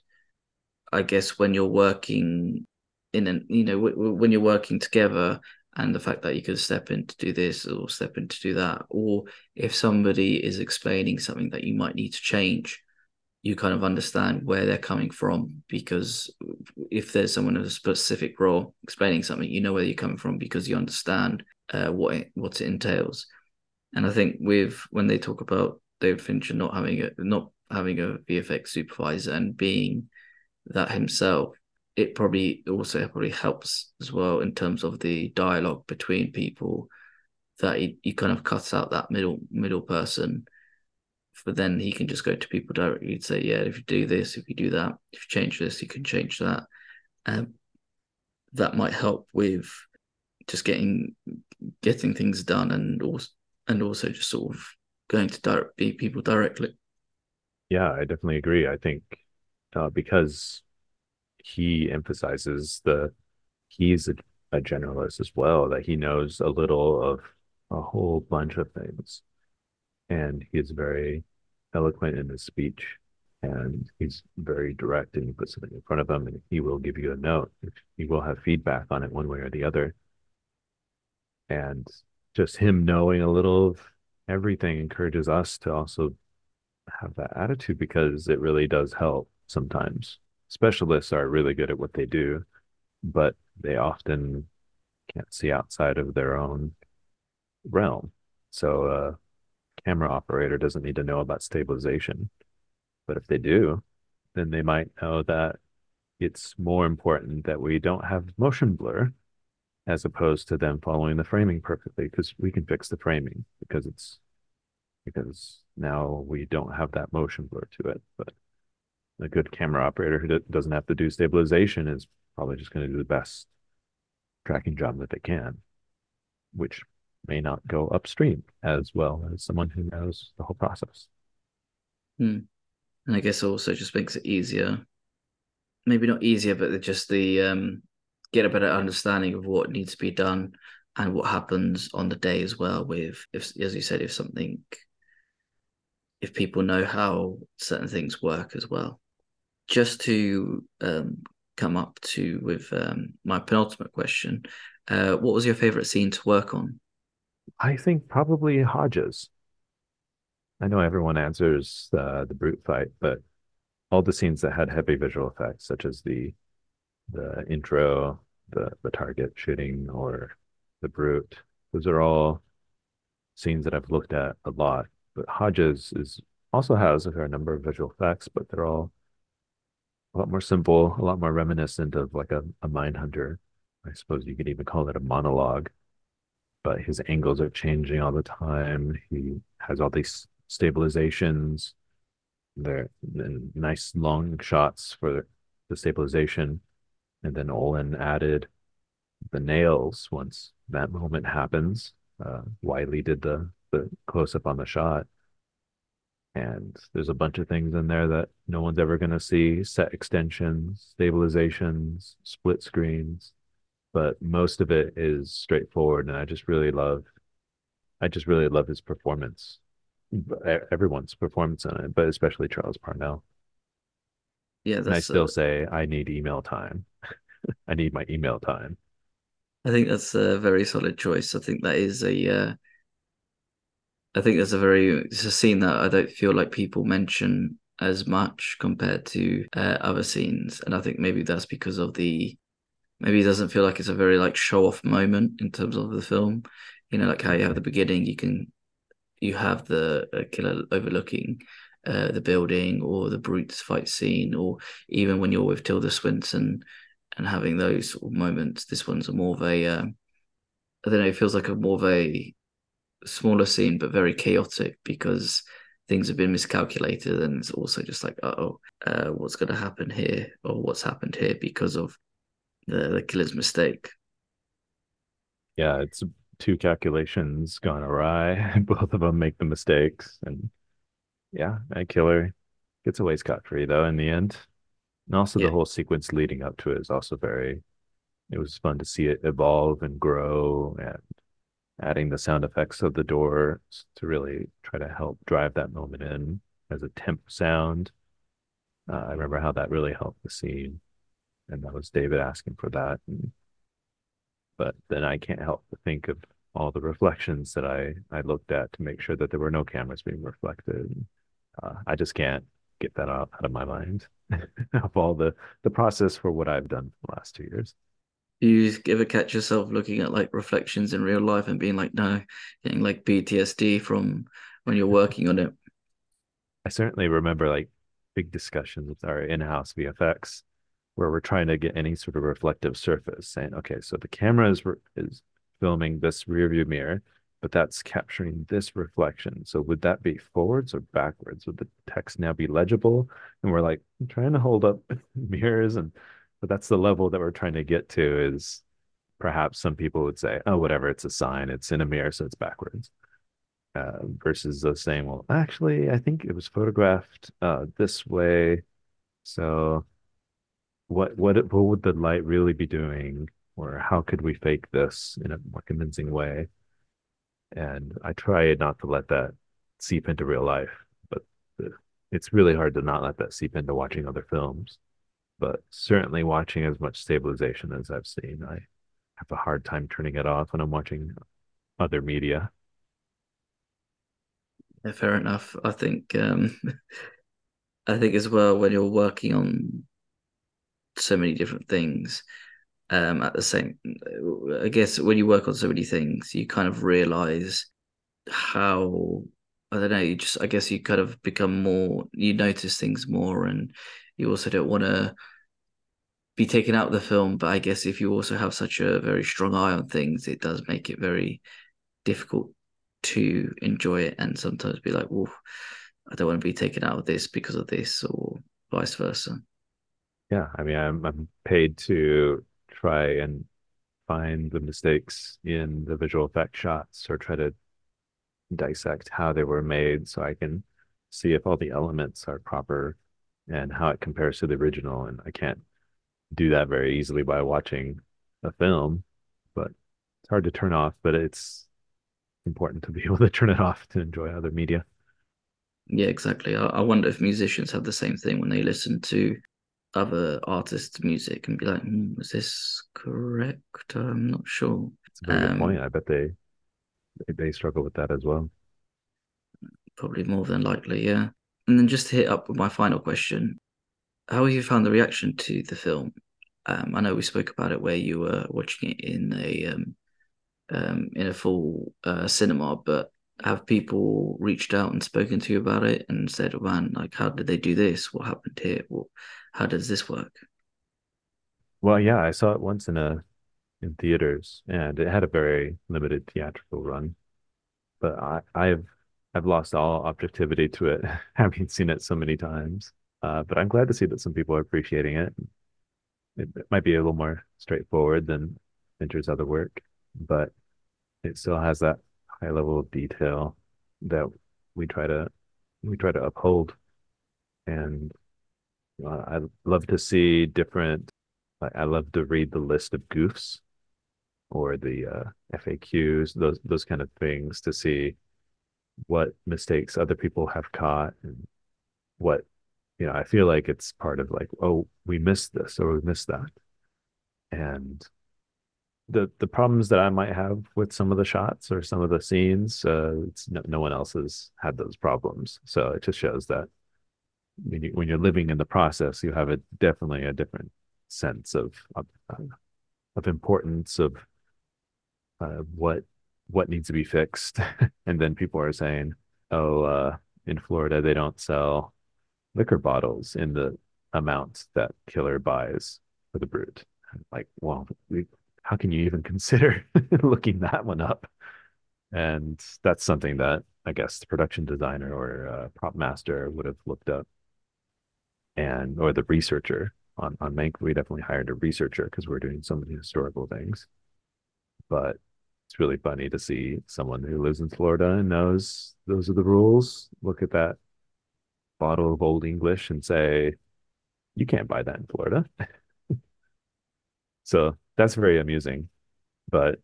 I guess when you're working in an, you know, w- when you're working together, and the fact that you could step in to do this or step in to do that, or if somebody is explaining something that you might need to change, you kind of understand where they're coming from because if there's someone in a specific role explaining something, you know where you're coming from because you understand uh, what it, what it entails. And I think with when they talk about David Fincher not having a not having a VFX supervisor and being that himself, it probably also probably helps as well in terms of the dialogue between people that he, he kind of cuts out that middle middle person. But then he can just go to people directly and say yeah if you do this if you do that if you change this you can change that. Um, that might help with just getting getting things done and also and also just sort of going to direct people directly. Yeah, I definitely agree. I think uh, because he emphasizes the he's a, a generalist as well, that he knows a little of a whole bunch of things, and he's very eloquent in his speech, and he's very direct, and you put something in front of him, and he will give you a note. He will have feedback on it one way or the other, and just him knowing a little of everything encourages us to also have that attitude because it really does help sometimes. Specialists are really good at what they do, but they often can't see outside of their own realm. So a camera operator doesn't need to know about stabilization. But if they do, then they might know that it's more important that we don't have motion blur as opposed to them following the framing perfectly because we can fix the framing because it's because now we don't have that motion blur to it but a good camera operator who doesn't have to do stabilization is probably just going to do the best tracking job that they can which may not go upstream as well as someone who knows the whole process hmm. and i guess also just makes it easier maybe not easier but just the um get a better understanding of what needs to be done and what happens on the day as well with if as you said if something if people know how certain things work as well. Just to um, come up to with um, my penultimate question uh, what was your favorite scene to work on? I think probably hodges. I know everyone answers uh, the brute fight but all the scenes that had heavy visual effects such as the the intro the the target shooting or the brute. Those are all scenes that I've looked at a lot. But Hodges is also has a fair number of visual effects, but they're all a lot more simple, a lot more reminiscent of like a, a Mindhunter. I suppose you could even call it a monologue. But his angles are changing all the time. He has all these stabilizations. They're nice long shots for the stabilization. And then Ollin added the nails once that moment happens. Uh, Wylie did the the close up on the shot, and there's a bunch of things in there that no one's ever going to see: set extensions, stabilizations, split screens. But most of it is straightforward, and I just really love. I just really love his performance. Everyone's performance in it, but especially Charles Parnell. Yeah, and I still uh, say I need email time. I need my email time. I think that's a very solid choice. I think that is a. Uh, I think that's a very. It's a scene that I don't feel like people mention as much compared to uh, other scenes, and I think maybe that's because of the. Maybe it doesn't feel like it's a very like show off moment in terms of the film. You know, like how you have the beginning, you can, you have the uh, killer overlooking uh, the building or the brutes fight scene, or even when you're with Tilda Swinton and having those sort of moments. This one's a more of a, uh, I don't know, it feels like a more of a smaller scene, but very chaotic because things have been miscalculated, and it's also just like, oh, uh, what's going to happen here, or what's happened here because of the the killer's mistake. Yeah, it's two calculations gone awry. Both of them make the mistakes, and yeah, that killer gets away scot free though in the end. And also yeah. the whole sequence leading up to it is also very it was fun to see it evolve and grow and adding the sound effects of the door to really try to help drive that moment in as a temp sound. Uh, I remember how that really helped the scene. And that was David asking for that. And, but then I can't help but think of all the reflections that I, I looked at to make sure that there were no cameras being reflected. Uh, I just can't get that out, out of my mind of all the the process for what I've done for the last two years. Do you ever catch yourself looking at like reflections in real life and being like, no, getting like PTSD from when you're working on it? I certainly remember like big discussions with our in-house VFX where we're trying to get any sort of reflective surface, saying, okay, so the camera is is filming this rear view mirror but that's capturing this reflection. So would that be forwards or backwards? Would the text now be legible? And we're like trying to hold up mirrors and but that's the level that we're trying to get to is perhaps some people would say, oh, whatever, it's a sign, it's in a mirror, so it's backwards. Uh, versus the saying, well, actually, I think it was photographed uh, this way. So what what what would the light really be doing? Or how could we fake this in a more convincing way? And I try not to let that seep into real life. But it's really hard to not let that seep into watching other films. But certainly watching as much stabilization as I've seen, I have a hard time turning it off when I'm watching other media. Yeah, fair enough. I think um, I think as well when you're working on so many different things, um, at the same i guess when you work on so many things you kind of realize how i don't know you just i guess you kind of become more you notice things more and you also don't want to be taken out of the film. But i guess if you also have such a very strong eye on things it does make it very difficult to enjoy it and sometimes be like well i don't want to be taken out of this because of this or vice versa. Yeah i mean i'm, I'm paid to try and find the mistakes in the visual effect shots or try to dissect how they were made so I can see if all the elements are proper and how it compares to the original. And I can't do that very easily by watching a film, but it's hard to turn off, but it's important to be able to turn it off to enjoy other media. Yeah, exactly. I, I wonder if musicians have the same thing when they listen to other artists' music and be like, hmm, "Is this correct?" I'm not sure. It's a very um, good point. I bet they they struggle with that as well. Probably more than likely, yeah. And then just to hit up with my final question: How have you found the reaction to the film? um, I know we spoke about it where you were watching it in a um, um, in a full uh, cinema, but have people reached out and spoken to you about it and said, "Man, like, how did they do this? What happened here? How does this work?" Well, yeah, I saw it once in a in theaters, and it had a very limited theatrical run. But I, I've I've lost all objectivity to it, having seen it so many times. Uh, but I'm glad to see that some people are appreciating it. It, it might be a little more straightforward than Fincher's other work, but it still has that high level of detail that we try to we try to uphold. And I love to see different. I, love to read the list of goofs or the uh, FAQs, those those kind of things to see what mistakes other people have caught and what you know. I feel like it's part of like, oh, we missed this or we missed that, and the the problems that I might have with some of the shots or some of the scenes, uh, no, no one else has had those problems. So it just shows that when you when you're living in the process, you have a definitely a different sense of of, of importance of uh, what what needs to be fixed. and then people are saying, "Oh, uh, in Florida they don't sell liquor bottles in the amount that killer buys for the brute." Like, well, we, how can you even consider looking that one up? And that's something that I guess the production designer or uh, prop master would have looked up, and or the researcher on on Mank. We definitely hired a researcher because we're doing so many historical things. But it's really funny to see someone who lives in Florida and knows those are the rules look at that bottle of old English and say, you can't buy that in Florida. so that's very amusing. But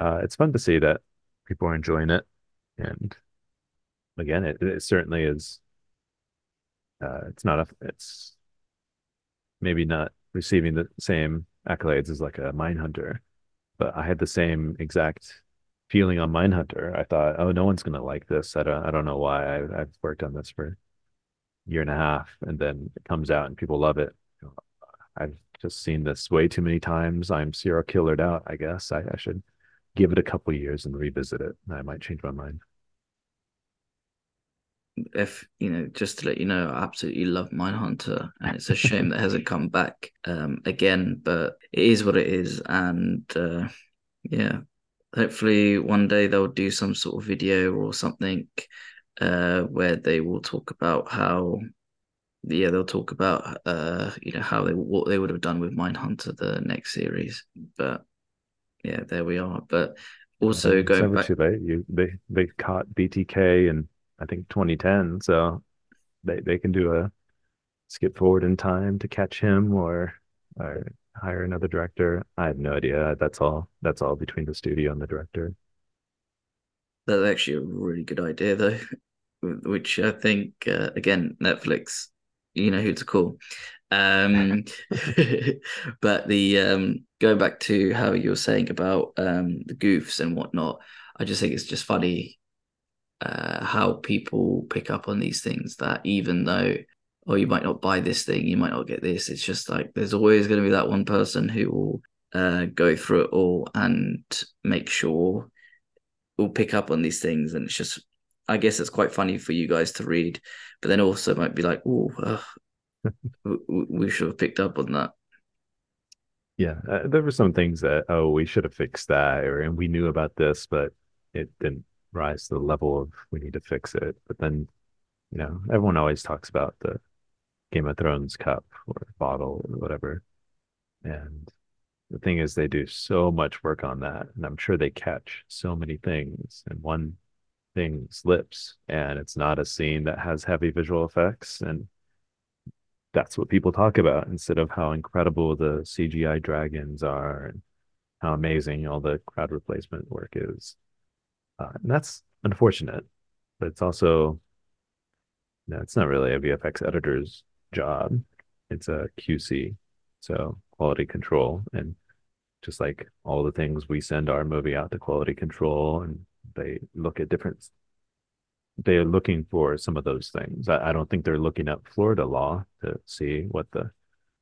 uh, it's fun to see that people are enjoying it. And again, it, it certainly is. Uh, it's not a, it's maybe not receiving the same accolades as like a Mindhunter, but I had the same exact feeling on Mindhunter. I thought, oh, no one's gonna like this. I don't I don't know why. I, I've worked on this for a year and a half, and then it comes out and people love it. I've just seen this way too many times. I'm serial killered out. I guess I, I should give it a couple years and revisit it. I might change my mind. If you know, just to let you know, I absolutely love Mindhunter, and it's a shame that hasn't come back um, again. But it is what it is, and uh, yeah, hopefully one day they'll do some sort of video or something uh, where they will talk about how yeah they'll talk about uh you know how they what they would have done with Mindhunter the next series but yeah there we are but also going back too late you they they caught BTK in I think 2010 so they they can do a skip forward in time to catch him or or hire another director. I have no idea. That's all that's all between the studio and the director. That's actually a really good idea though which I think uh, again Netflix you know who to call. Um, but the um, going back to how you were saying about um, the goofs and whatnot, I just think it's just funny uh, how people pick up on these things. That even though, oh, you might not buy this thing, you might not get this. It's just like there's always going to be that one person who will uh, go through it all and make sure will pick up on these things, and it's just I guess it's quite funny for you guys to read, but then also might be like, oh, uh, we should have picked up on that. Yeah, uh, there were some things that oh, we should have fixed that, or and we knew about this, but it didn't rise to the level of we need to fix it. But then, you know, everyone always talks about the Game of Thrones cup or bottle or whatever, and the thing is, they do so much work on that, and I'm sure they catch so many things, and one thing slips and it's not a scene that has heavy visual effects and that's what people talk about instead of how incredible the CGI dragons are and how amazing all the crowd replacement work is. Uh, and that's unfortunate, but it's also no, it's not really a VFX editor's job. It's a QC, so quality control, and just like all the things we send our movie out to quality control and they look at different they're looking for some of those things. I, I, don't think they're looking at Florida law to see what the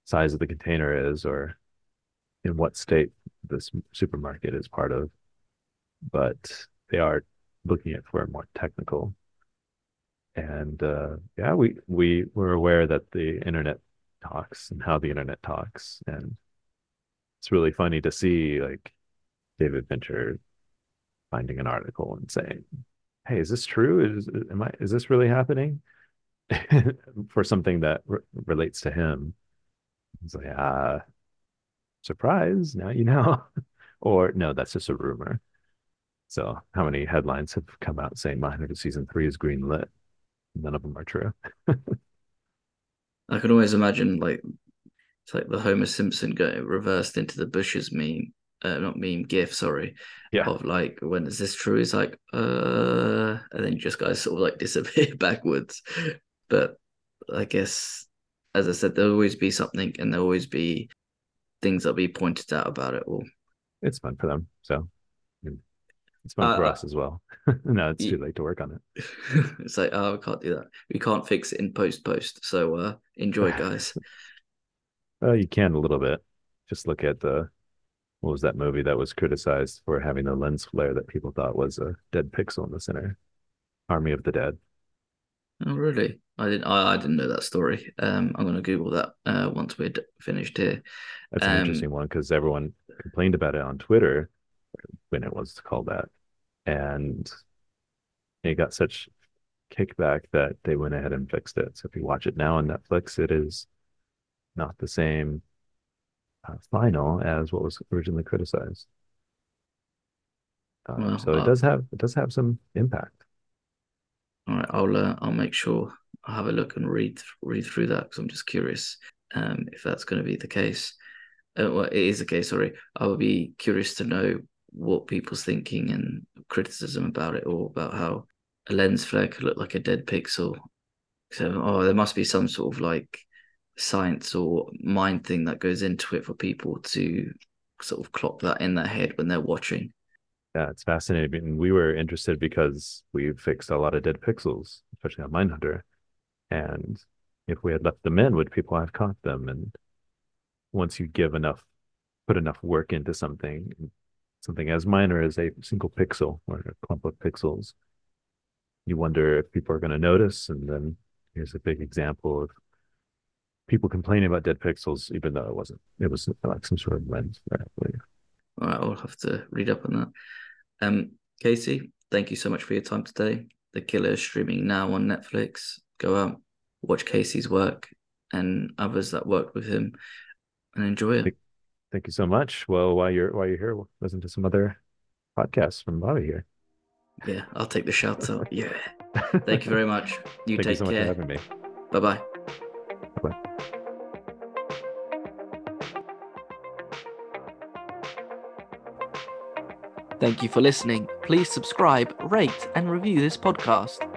size of the container is or in what state this supermarket is part of, but they are looking at for more technical. And uh, yeah, we we were aware that the internet talks and how the internet talks, and it's really funny to see like David Fincher finding an article and saying, "Hey, is this true? Is am I is this really happening?" for something that re- relates to him. He's like, ah, surprise, now you know. or no, that's just a rumor. So how many headlines have come out saying My Mindhunter season three is green lit? None of them are true. I could always imagine like it's like the Homer Simpson going reversed into the bushes meme, uh, not meme gif, sorry. Yeah. Of like, when is this true? It's like, uh, and then just guys sort of like disappear backwards. But I guess, as I said, there'll always be something, and there'll always be things that'll be pointed out about it all. It's fun for them, so it's fun uh, for us as well. no, it's too late to work on it. it's like, oh, we can't do that. We can't fix it in post post. So uh, enjoy, guys. well, you can a little bit. Just look at the what was that movie that was criticized for having a lens flare that people thought was a dead pixel in the center? Army of the Dead. Oh, really? I didn't. I, I didn't know that story. Um, I'm going to Google that uh, once we're finished here. That's an um, interesting one because everyone complained about it on Twitter when it was called that, and it got such kickback that they went ahead and fixed it. So if you watch it now on Netflix, it is not the same uh, final as what was originally criticized. Um, well, so it does have it does have some impact. All right, I'll uh, I'll make sure I'll have a look and read read through that because I'm just curious um, if that's going to be the case. Uh, well, it is the case. Sorry, I would be curious to know what people's thinking and criticism about it, or about how a lens flare could look like a dead pixel. So, oh, there must be some sort of like science or mind thing that goes into it for people to sort of clock that in their head when they're watching. Yeah, it's fascinating. And we were interested because we fixed a lot of dead pixels, especially on Mindhunter. And if we had left them in, would people have caught them? And once you give enough, put enough work into something, something as minor as a single pixel or a clump of pixels, you wonder if people are going to notice. And then here's a big example of people complaining about dead pixels, even though it wasn't. It was like some sort of lens, I believe. All right, I'll have to read up on that. Um, Casey, thank you so much for your time today. The Killer is streaming now on Netflix. Go out, watch Casey's work and others that worked with him, and enjoy it. Thank you so much. Well, while you're while you're here, we'll listen to some other podcasts from Bobby here. Yeah, I'll take the shout out. Yeah. Thank you very much. You Thank take you so care. much for having me. Bye bye. Bye. Thank you for listening. Please subscribe, rate, and review this podcast.